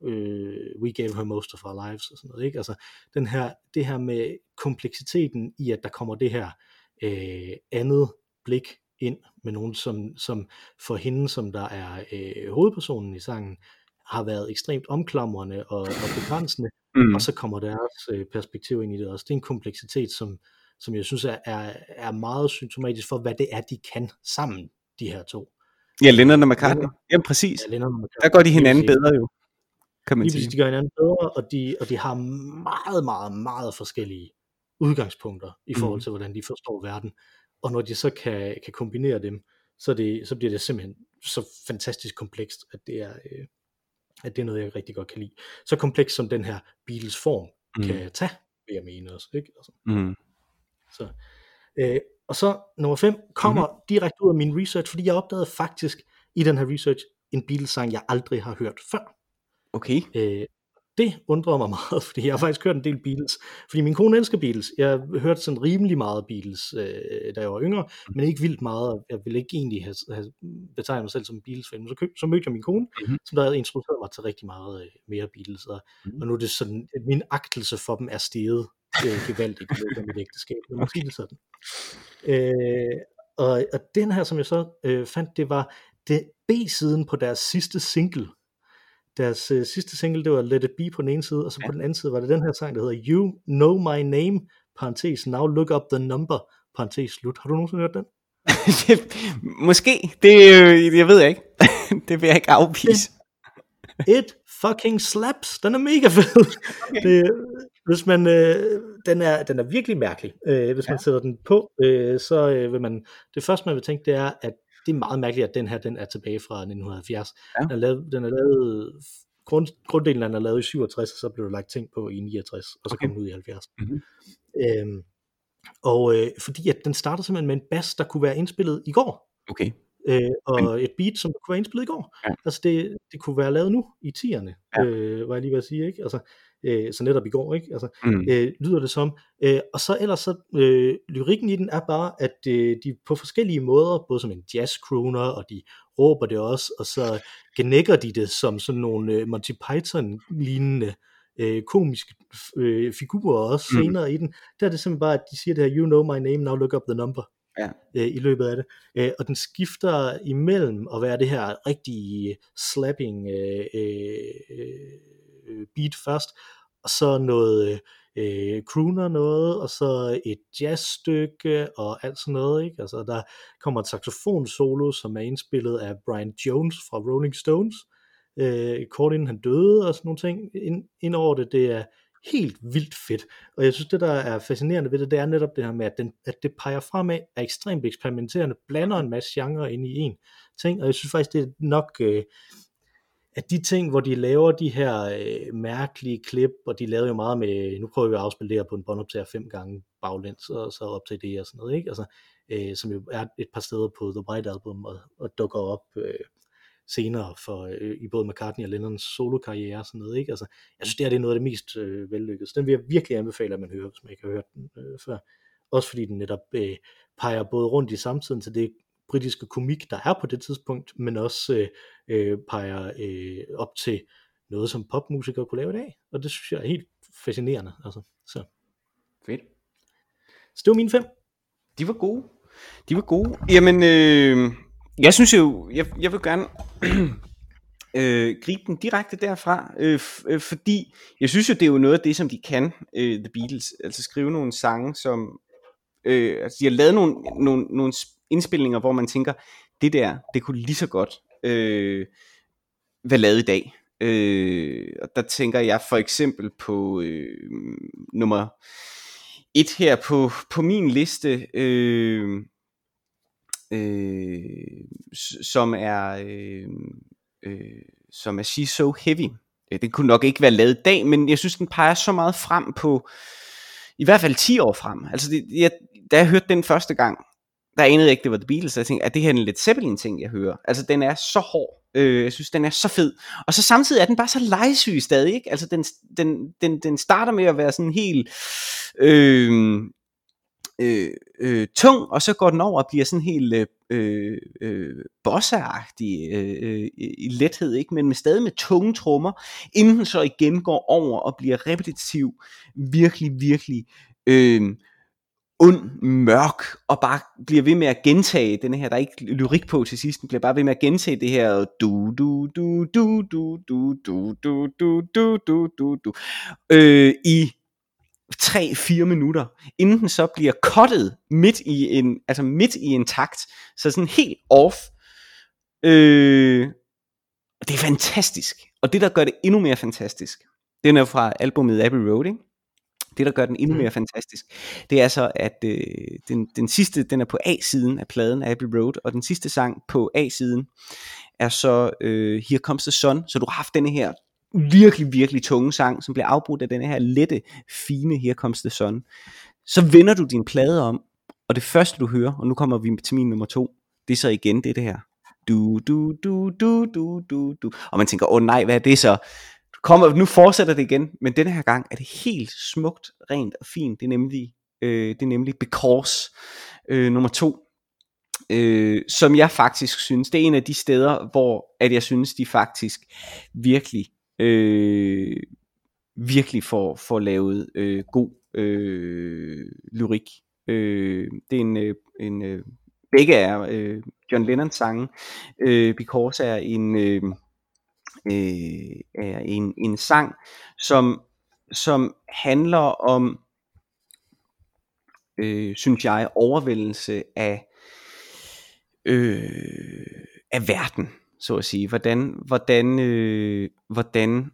uh, we gave her most of our lives, og sådan noget, ikke? Altså den her, det her med kompleksiteten i, at der kommer det her uh, andet blik ind med nogen, som, som for hende, som der er øh, hovedpersonen i sangen, har været ekstremt omklamrende og, og begrænsende, mm. og så kommer deres øh, perspektiv ind i det også. Det er en kompleksitet, som, som jeg synes er, er, er meget symptomatisk for, hvad det er, de kan sammen, de her to. Ja, Lennon og McCartney. Jamen præcis. Ja, Lennon og McCartney. Der går de hinanden bedre jo, kan man Lige sige. de gør hinanden bedre, og de, og de har meget, meget, meget forskellige udgangspunkter i forhold til, hvordan de forstår verden. Og når de så kan, kan kombinere dem, så, det, så bliver det simpelthen så fantastisk komplekst, at det er, øh, at det er noget, jeg rigtig godt kan lide. Så kompleks som den her Beatles form mm. kan tage, vil jeg mene også. Ikke? Altså. Mm. Så, øh, og så nummer 5 kommer mm. direkte ud af min research, fordi jeg opdagede faktisk i den her research en Beatles-sang, jeg aldrig har hørt før. Okay. Øh, det undrer mig meget, fordi jeg har faktisk hørt en del Beatles. Fordi min kone elsker Beatles. Jeg har hørt sådan rimelig meget Beatles, øh, da jeg var yngre, men ikke vildt meget. Jeg ville ikke egentlig have, have betegnet mig selv som Beatles-fan. Så, så mødte jeg min kone, mm-hmm. som der havde introduceret mig til rigtig meget øh, mere Beatles. Og, mm-hmm. og nu er det sådan, at min agtelse for dem er steget øh, gevaldigt i løbet af mit ægteskab. Det må sige det sådan. Øh, og, og den her, som jeg så øh, fandt, det var det B-siden på deres sidste single. Deres øh, sidste single, det var Let It Be på den ene side, og så ja. på den anden side var det den her sang, der hedder You Know My Name, parentes, Now Look Up The Number, parentes, slut. Har du nogensinde hørt den? Måske, det øh, jeg ved jeg ikke. det vil jeg ikke afvise. It fucking slaps. Den er mega fed. Okay. Det, hvis man, øh, den, er, den er virkelig mærkelig. Øh, hvis ja. man sætter den på, øh, så øh, vil man, det første man vil tænke, det er, at det er meget mærkeligt, at den her den er tilbage fra 1970. Ja. Den, er lavet, den er lavet, grund, grunddelen af den er lavet i 67, og så blev der lagt ting på i 69, og så okay. kom den ud i 70. Mm-hmm. Øhm, og øh, fordi at den starter simpelthen med en bass, der kunne være indspillet i går. Okay. Øh, og Men... et beat, som kunne være indspillet i går. Ja. Altså det, det kunne være lavet nu i 10'erne, ja. øh, var jeg lige ved at sige. Ikke? Altså, øh, så netop i går, ikke? Altså, mm. øh, lyder det som. Øh, og så ellers så, øh, lyrikken i den er bare, at øh, de på forskellige måder, både som en jazz crooner, og de råber det også, og så genækker de det som sådan nogle øh, Monty Python-lignende øh, komiske øh, figurer også mm. senere i den. Der er det simpelthen bare, at de siger det her, you know my name, now look up the number. Ja. Øh, i løbet af det. Øh, og den skifter imellem at være det her rigtig slapping øh, øh, øh, beat først, og så noget øh, crooner noget, og så et jazzstykke og alt sådan noget. Ikke? Altså, der kommer et saxofon solo, som er indspillet af Brian Jones fra Rolling Stones, øh, kort inden han døde og sådan nogle ting. Ind, ind over det, det er helt vildt fedt. Og jeg synes, det der er fascinerende ved det, det er netop det her med, at, den, at det peger fremad, er ekstremt eksperimenterende, blander en masse genre ind i en ting, og jeg synes faktisk, det er nok... Øh, at de ting, hvor de laver de her øh, mærkelige klip, og de lavede jo meget med, nu prøver vi at afspille det her på en båndoptager fem gange baglæns, og så op til det og sådan noget, ikke? Altså, øh, som jo er et par steder på The White Album, og, og dukker op øh, senere for, øh, i både McCartney og Lennons solokarriere og sådan noget, ikke? Altså, jeg synes, det her det er noget af det mest øh, vellykkede, så den vil jeg virkelig anbefale, at man hører, hvis man ikke har hørt den øh, før. Også fordi den netop øh, peger både rundt i samtiden til det britiske komik, der er på det tidspunkt, men også øh, øh, peger øh, op til noget, som popmusikere kunne lave i dag. Og det synes jeg er helt fascinerende. Altså, så. Fedt. Så det var mine fem. De var gode. De var gode. Jamen, øh, jeg synes jo, jeg, jeg vil gerne øh, gribe den direkte derfra, øh, øh, fordi jeg synes jo, det er jo noget af det, som de kan, øh, The Beatles, altså skrive nogle sange, som, øh, altså de har lavet nogle, nogle, nogle indspilninger, hvor man tænker, det der, det kunne lige så godt øh, være lavet i dag. Øh, og der tænker jeg for eksempel på øh, nummer et her på, på min liste, øh, øh, som er øh, øh, som er She's So Heavy. Øh, det kunne nok ikke være lavet i dag, men jeg synes, den peger så meget frem på, i hvert fald 10 år frem. Altså, det, jeg, da jeg hørte den første gang, der anede jeg ikke, det var The Beatles, jeg tænkte, at det her er en lidt Zeppelin ting, jeg hører. Altså, den er så hård. Øh, jeg synes, den er så fed. Og så samtidig er den bare så legesyg stadig, ikke? Altså, den, den, den, den starter med at være sådan helt... Øh, øh, øh, tung, og så går den over og bliver sådan helt øh, øh, øh bossagtig øh, øh, i lethed, ikke? men med stadig med tunge trommer, inden den så igen går over og bliver repetitiv, virkelig, virkelig øh, ond, mørk, og bare bliver ved med at gentage den her, der er ikke lyrik på til sidst, den bliver bare ved med at gentage det her, du, du, du, du, du, du, du, du, du, du, du, du, du, øh, i 3-4 minutter, inden den så bliver kottet midt i en, altså midt i en takt, så sådan helt off. Øh, det er fantastisk. Og det, der gør det endnu mere fantastisk, den er fra albumet Abbey Road, ikke? Det, der gør den endnu mm. mere mm. fantastisk, det er så, at øh, den, den sidste, den er på A-siden af pladen Abbey Road, og den sidste sang på A-siden er så øh, Here Comes the Sun, så du har haft denne her virkelig, virkelig tunge sang, som bliver afbrudt af denne her lette, fine Here Comes the Sun. Så vender du din plade om, og det første du hører, og nu kommer vi til min nummer to, det er så igen det, det her. Du, du, du, du, du, du, du. Og man tænker, åh oh, nej, hvad er det så? Kommer, nu fortsætter det igen, men denne her gang er det helt smukt, rent og fint. Det er nemlig, øh, det er nemlig Because øh, nummer to, øh, som jeg faktisk synes, det er en af de steder, hvor at jeg synes, de faktisk virkelig, øh, virkelig får, får lavet øh, god øh, lyrik. Øh, det er en, øh, en øh, begge er øh, John Lennons sange. Øh, Because er en øh, øh, er en, en sang, som som handler om øh, synes jeg overvældelse af øh, af verden, så at sige. Hvordan hvordan øh, hvordan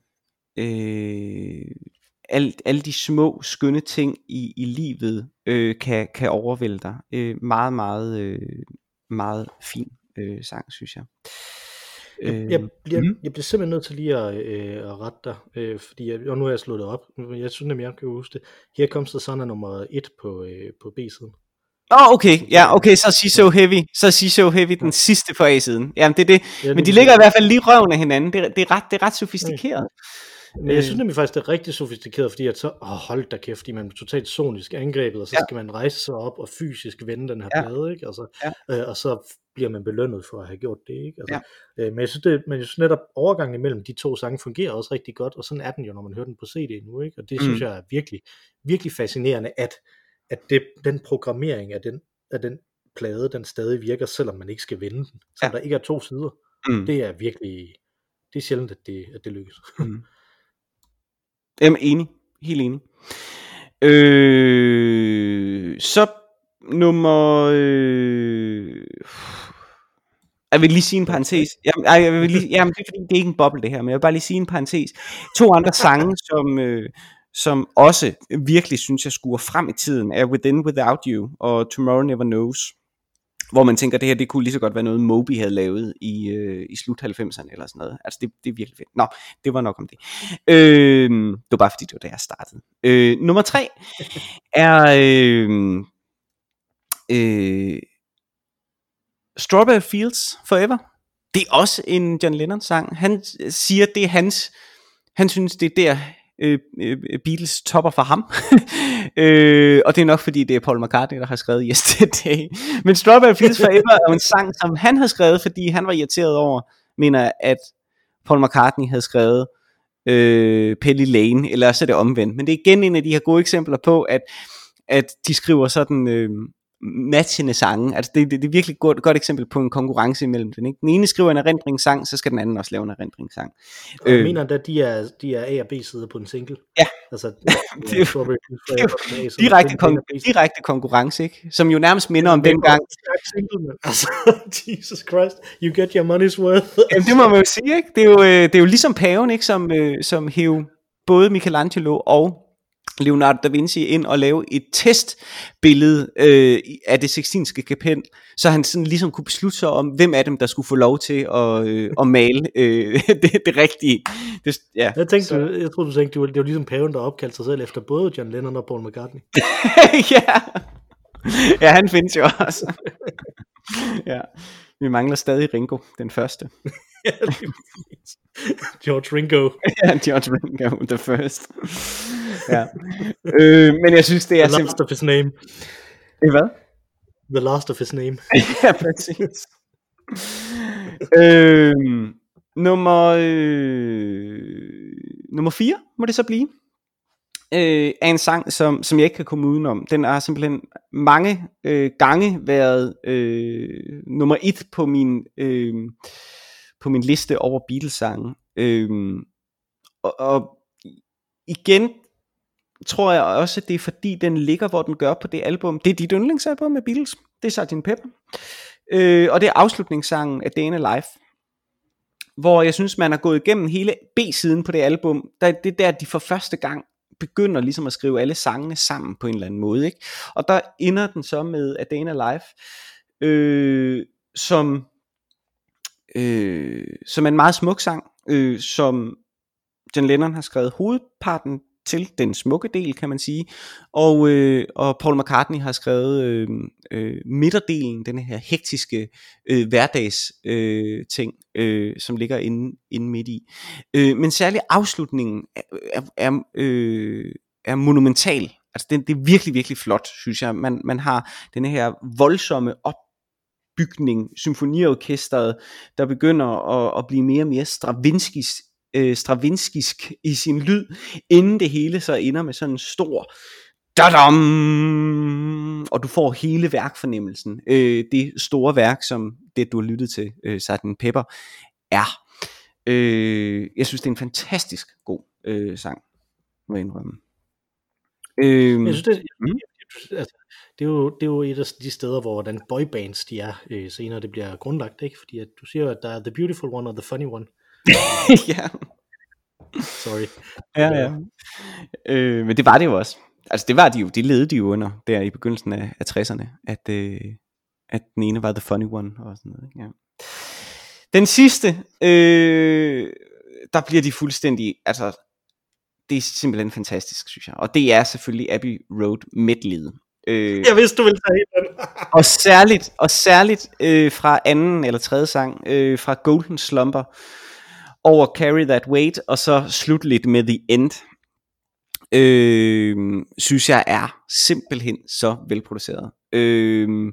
øh, alt, alle de små skønne ting i, i livet øh, kan, kan overvælde dig. Øh, meget, meget, øh, meget fin øh, sang, synes jeg. Jeg, jeg, bliver, mm. jeg bliver simpelthen nødt til lige at, øh, at rette dig, øh, fordi jeg, og nu har jeg slået det op. Jeg synes nemlig, jeg kan huske det. Her Comes the Sun er nummer et på, øh, på B-siden. Åh, oh, okay. Ja, okay, så sig So Heavy. Så sig So Heavy den sidste på A-siden. Jamen, det er det. Ja, Men de ligger i hvert fald lige røven af hinanden. Det, det, er, ret, det er ret sofistikeret. Men jeg synes nemlig faktisk, det er rigtig sofistikeret, fordi at så, åh, hold da kæft, fordi man er totalt sonisk angrebet, og så ja. skal man rejse sig op og fysisk vende den her ja. plade, ikke? Altså, ja. øh, og så bliver man belønnet for at have gjort det, ikke? Altså, ja. øh, men jeg synes, det, men jeg synes netop, overgangen imellem de to sange fungerer også rigtig godt, og sådan er den jo, når man hører den på CD nu, ikke? Og det mm. synes jeg er virkelig, virkelig fascinerende, at, at det, den programmering af den, af den plade, den stadig virker, selvom man ikke skal vende den, så ja. der ikke er to sider. Mm. Det er virkelig, det er sjældent, at det, at det lykkes. Mm. Jamen enig, helt enig. Øh, så nummer... Øh, jeg vil lige sige en parentes. Jamen, ej, jeg vil lige, jamen, det er fordi, det er ikke en boble det her, men jeg vil bare lige sige en parentes. To andre sange, som, øh, som også virkelig synes jeg skuer frem i tiden, er Within Without You og Tomorrow Never Knows hvor man tænker, det her det kunne lige så godt være noget Moby havde lavet i, øh, i slut 90'erne eller sådan noget. Altså det, det er virkelig fedt. Nå, det var nok om det. Øh, det var bare fordi, det var da jeg startede. Øh, nummer tre er øh, øh, Strawberry Fields Forever. Det er også en John Lennon sang. Han øh, siger, det er hans, han synes, det er der, Øh, øh, Beatles topper for ham. øh, og det er nok fordi, det er Paul McCartney, der har skrevet Yesterday. Men Strawberry Fields Forever er en sang, som han har skrevet, fordi han var irriteret over, mener at Paul McCartney havde skrevet øh, Penny Lane, eller så er det omvendt. Men det er igen en af de her gode eksempler på, at, at de skriver sådan... Øh, matchende sange. Altså det, det, det er virkelig et godt, godt eksempel på en konkurrence imellem den. Ikke? Den ene skriver en erindringssang, så skal den anden også lave en erindringssang. Og jeg øh, mener at de er, de er A og B side på en single. Ja. Altså, det, er, jo, det er direkte, kon- direkte konkurrence, ikke? Som jo nærmest minder om den gang. Altså, Jesus Christ, you get your money's worth. Jamen, det må man jo sige, ikke? Det er jo, øh, det er jo ligesom paven, ikke? Som, øh, som hæv både Michelangelo og Leonardo da Vinci ind og lave et testbillede øh, af det sextinske kapel, så han sådan ligesom kunne beslutte sig om, hvem af dem, der skulle få lov til at, øh, at male øh, det, det rigtige. Det, ja. Jeg tænkte, så. jeg troede, du tænkte, det var, det var ligesom paven, der opkaldte sig selv efter både John Lennon og Paul McCartney. ja. ja, han findes jo også. ja. Vi mangler stadig Ringo, den første. George Ringo. ja, George Ringo, the first. ja. Øh, men jeg synes, det er The last of his name. Det hvad? The last of his name. ja, præcis. øh, nummer, øh, nummer 4 må det så blive. Øh, er en sang, som, som jeg ikke kan komme udenom. Den har simpelthen mange øh, gange været øh, nummer 1 på min, øh, på min liste over Beatles-sange. Øh, og, og igen tror jeg også, at det er fordi, den ligger, hvor den gør på det album. Det er dit yndlingsalbum med Beatles. Det er Sgt. Pepper. Øh, og det er afslutningssangen af Dana Life. Hvor jeg synes, man har gået igennem hele B-siden på det album. Der, det er der, de for første gang begynder ligesom at skrive alle sangene sammen på en eller anden måde. Ikke? Og der ender den så med A Day Life, øh, som, øh, som er en meget smuk sang, øh, som John Lennon har skrevet hovedparten til den smukke del, kan man sige. Og, øh, og Paul McCartney har skrevet øh, øh, midterdelen, den her hektiske øh, hverdags øh, ting, øh, som ligger inde, inde midt i. Øh, men særligt afslutningen er, er, er, øh, er monumental. Altså det, det er virkelig, virkelig flot, synes jeg. Man, man har den her voldsomme opbygning, symfoniorkestret, der begynder at, at blive mere og mere stravinskis, øh, stravinskisk i sin lyd, inden det hele så ender med sådan en stor Dadam! Og du får hele værkfornemmelsen. Øh, det store værk, som det du har lyttet til, øh, Sgt. Pepper, er. Øh, jeg synes, det er en fantastisk god øh, sang, må jeg indrømme. Øh, jeg synes, det, mm. altså, det, er jo, det er jo et af de steder, hvor den boybands de er øh, senere, det bliver grundlagt, ikke? Fordi at du siger, at der er The Beautiful One og The Funny One. ja. Sorry. Ja, ja. Øh, men det var det jo også. Altså det var de jo, de ledede de jo under der i begyndelsen af, af 60'erne, at, øh, at den ene var The Funny One og sådan noget. Ja. Den sidste, øh, der bliver de fuldstændig, altså det er simpelthen fantastisk, synes jeg. Og det er selvfølgelig Abbey Road medleyet. Øh, jeg vidste, du ville tage den. og særligt, og særligt øh, fra anden eller tredje sang, øh, fra Golden Slumber, over Carry That Weight, og så slutligt med The End, øh, synes jeg er simpelthen så velproduceret. Øh,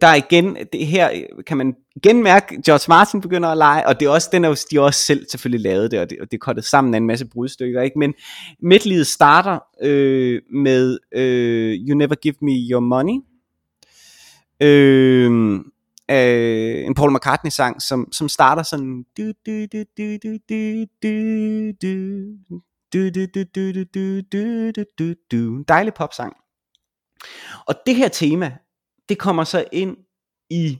der er igen, det her kan man igen mærke, George Martin begynder at lege, og det er også, den er, de også selv selvfølgelig lavet det, og det, og det er kottet sammen af en masse brudstykker, ikke? men midtlivet starter øh, med øh, You Never Give Me Your Money, øh, øh, en Paul McCartney sang, som, som starter sådan du, du, du, du, du, du, du, du, du, du, du, du, du, du, du, du, du, du. Dejlig popsang. Og det her tema, det kommer så ind i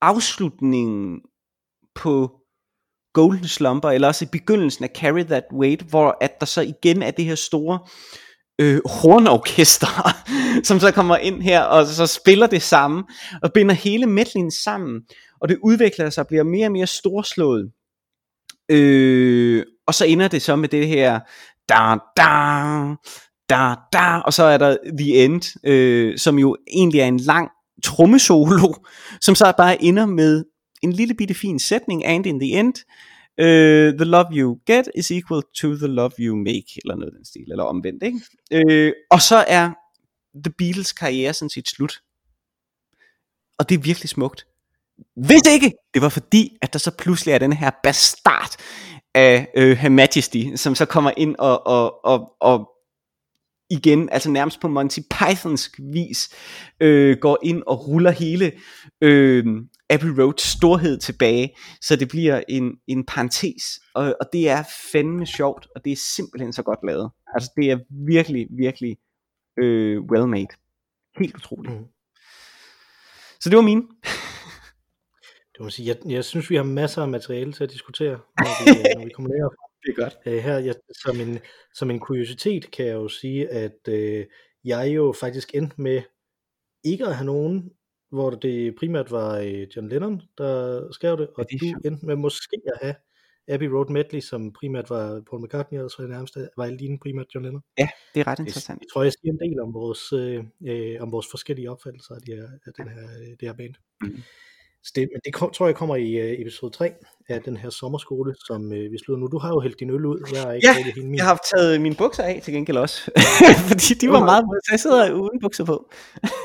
afslutningen på Golden Slumber, eller også i begyndelsen af Carry That Weight, hvor at der så igen er det her store øh, øh, hornorkester, som så kommer ind her, og så spiller det samme, og binder hele medleyen sammen, og det udvikler sig og bliver mere og mere storslået. Øh, og så ender det så med det her, da, da, da, da, og så er der The End, øh, som jo egentlig er en lang trommesolo, som så bare ender med en lille bitte fin sætning, and in the end, uh, the love you get is equal to the love you make, eller noget den stil, eller omvendt, ikke? Uh, og så er The Beatles karriere sådan set slut. Og det er virkelig smukt. Hvis ikke det var fordi, at der så pludselig er den her bastard af øh, Her Majesty, som så kommer ind og, og, og, og igen, altså nærmest på Monty Pythonsk vis, øh, går ind og ruller hele øh, Abbey Road storhed tilbage, så det bliver en, en parentes, og, og det er fandme sjovt, og det er simpelthen så godt lavet. Altså det er virkelig, virkelig øh, well made. Helt utroligt. Mm. Så det var min. Det må sige, jeg, jeg synes, vi har masser af materiale til at diskutere, når vi, når vi kommer ned det er godt. Øh, her, jeg, som, en, som en kuriositet kan jeg jo sige, at øh, jeg jo faktisk endte med ikke at have nogen, hvor det primært var øh, John Lennon, der skrev det, og du endte med måske at have Abbey Road Medley, som primært var Paul McCartney, og så er nærmest var dine primært John Lennon. Ja, det er ret interessant. Jeg, jeg tror, jeg siger en del om vores, øh, øh om vores forskellige opfattelser af, de her, af den her, det her band. Mm. Så det, men det kom, tror jeg kommer i uh, episode 3 af den her sommerskole, som uh, vi slutter nu. Du har jo hældt din øl ud. Jeg, er ikke ja, hele min. jeg har taget mine bukser af til gengæld også. Fordi de var meget, så jeg sidder uden bukser på.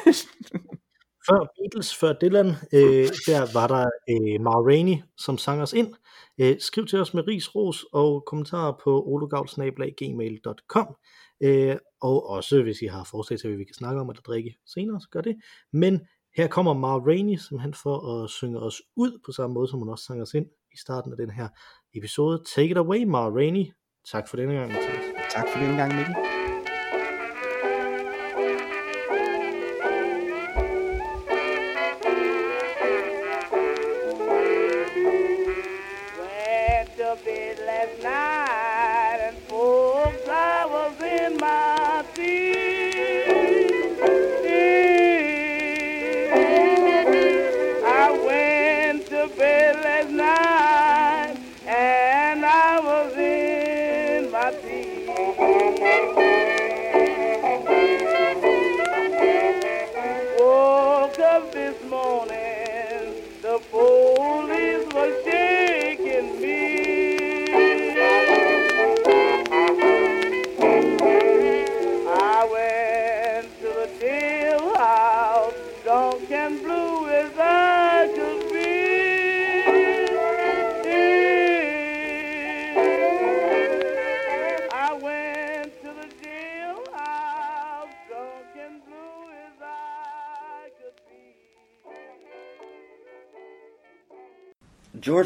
før Beatles, før Dylan, øh, der var der øh, Mar Rainey, som sang os ind. Øh, skriv til os med ris, ros og kommentarer på ologavl.gmail.com øh, og også hvis I har forslag til, hvad vi kan snakke om eller drikke senere, så gør det. Men her kommer Mar Rainey, som han får at synge os ud på samme måde, som hun også sang os ind i starten af den her episode. Take it away, Mar Rainey. Tak for denne gang, Mathias. Tak for denne gang, Mikkel. little bit last night.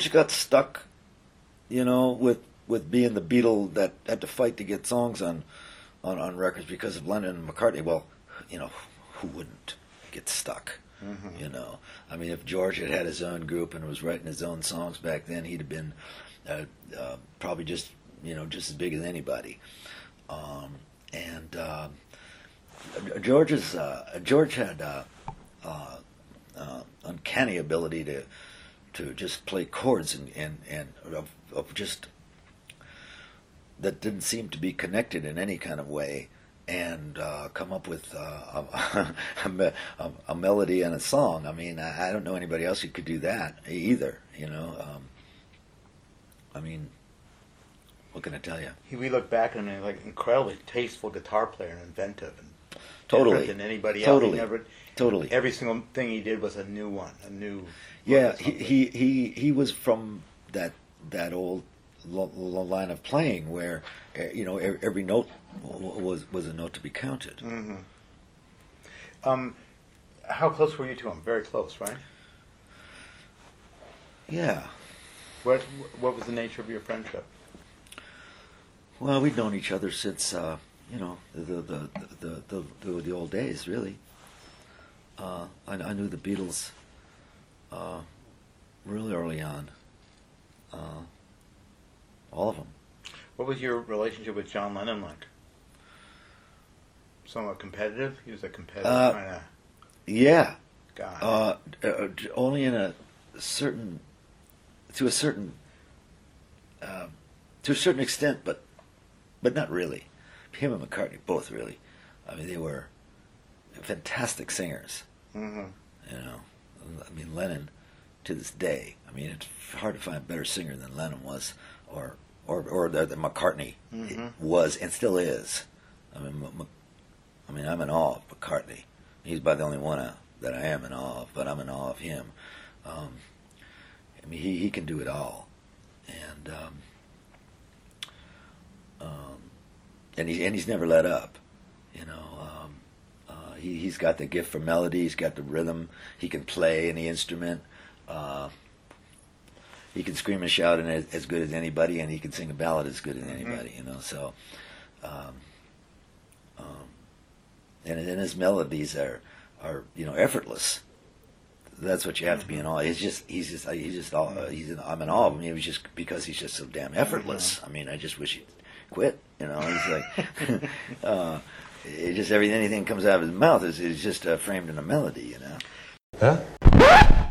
George got stuck, you know, with with being the Beatle that had to fight to get songs on on, on records because of Lennon and McCartney. Well, you know, who wouldn't get stuck? You know, I mean, if George had had his own group and was writing his own songs back then, he'd have been uh, uh, probably just you know just as big as anybody. Um, and uh, George's uh, George had uh, uh, uh, uncanny ability to to just play chords and and, and of, of just that didn't seem to be connected in any kind of way and uh, come up with uh, a, a, a, melody and a song. I mean, I, I don't know anybody else who could do that either. You know, um, I mean, what can I tell you? He, we look back on him like incredibly tasteful guitar player and inventive and Totally. than anybody Totally. else. He never, Totally. Every single thing he did was a new one, a new. Yeah, he, he he he was from that that old line of playing where uh, you know every, every note was was a note to be counted. Mm. Um, how close were you to him? Very close, right? Yeah. What What was the nature of your friendship? Well, we'd known each other since uh, you know the the the the, the, the old days, really. Uh, I, I knew the Beatles uh, really early on. Uh, all of them. What was your relationship with John Lennon like? Somewhat competitive. He was a competitive Uh, kind of Yeah. guy. Uh, uh, only in a certain, to a certain, uh, to a certain extent, but, but not really. Him and McCartney both really. I mean, they were fantastic singers. hmm You know, I mean Lennon, to this day. I mean, it's hard to find a better singer than Lennon was, or or or that McCartney Mhm. was and still is. I mean, M- I mean, I'm in awe of McCartney. He's about the only one uh, that I am in awe of, but I'm in awe of him. Um, I mean, he he can do it all, and um, um, and he and he's never let up. You know, uh, he he's got the gift for melody. He's got the rhythm. He can play any instrument. Uh, he can scream and shout and as, as good as anybody, and he can sing a ballad as good as anybody. You know, so. Um, um, and, and his melodies are, are you know effortless. That's what you have to be in awe. He's just he's just he's just all, he's in, I'm in awe of him. It was just because he's just so damn effortless. I mean, I just wish he'd quit. You know, he's like, uh, it just everything, anything comes out of his mouth is, is just uh, framed in a melody, you know. Huh?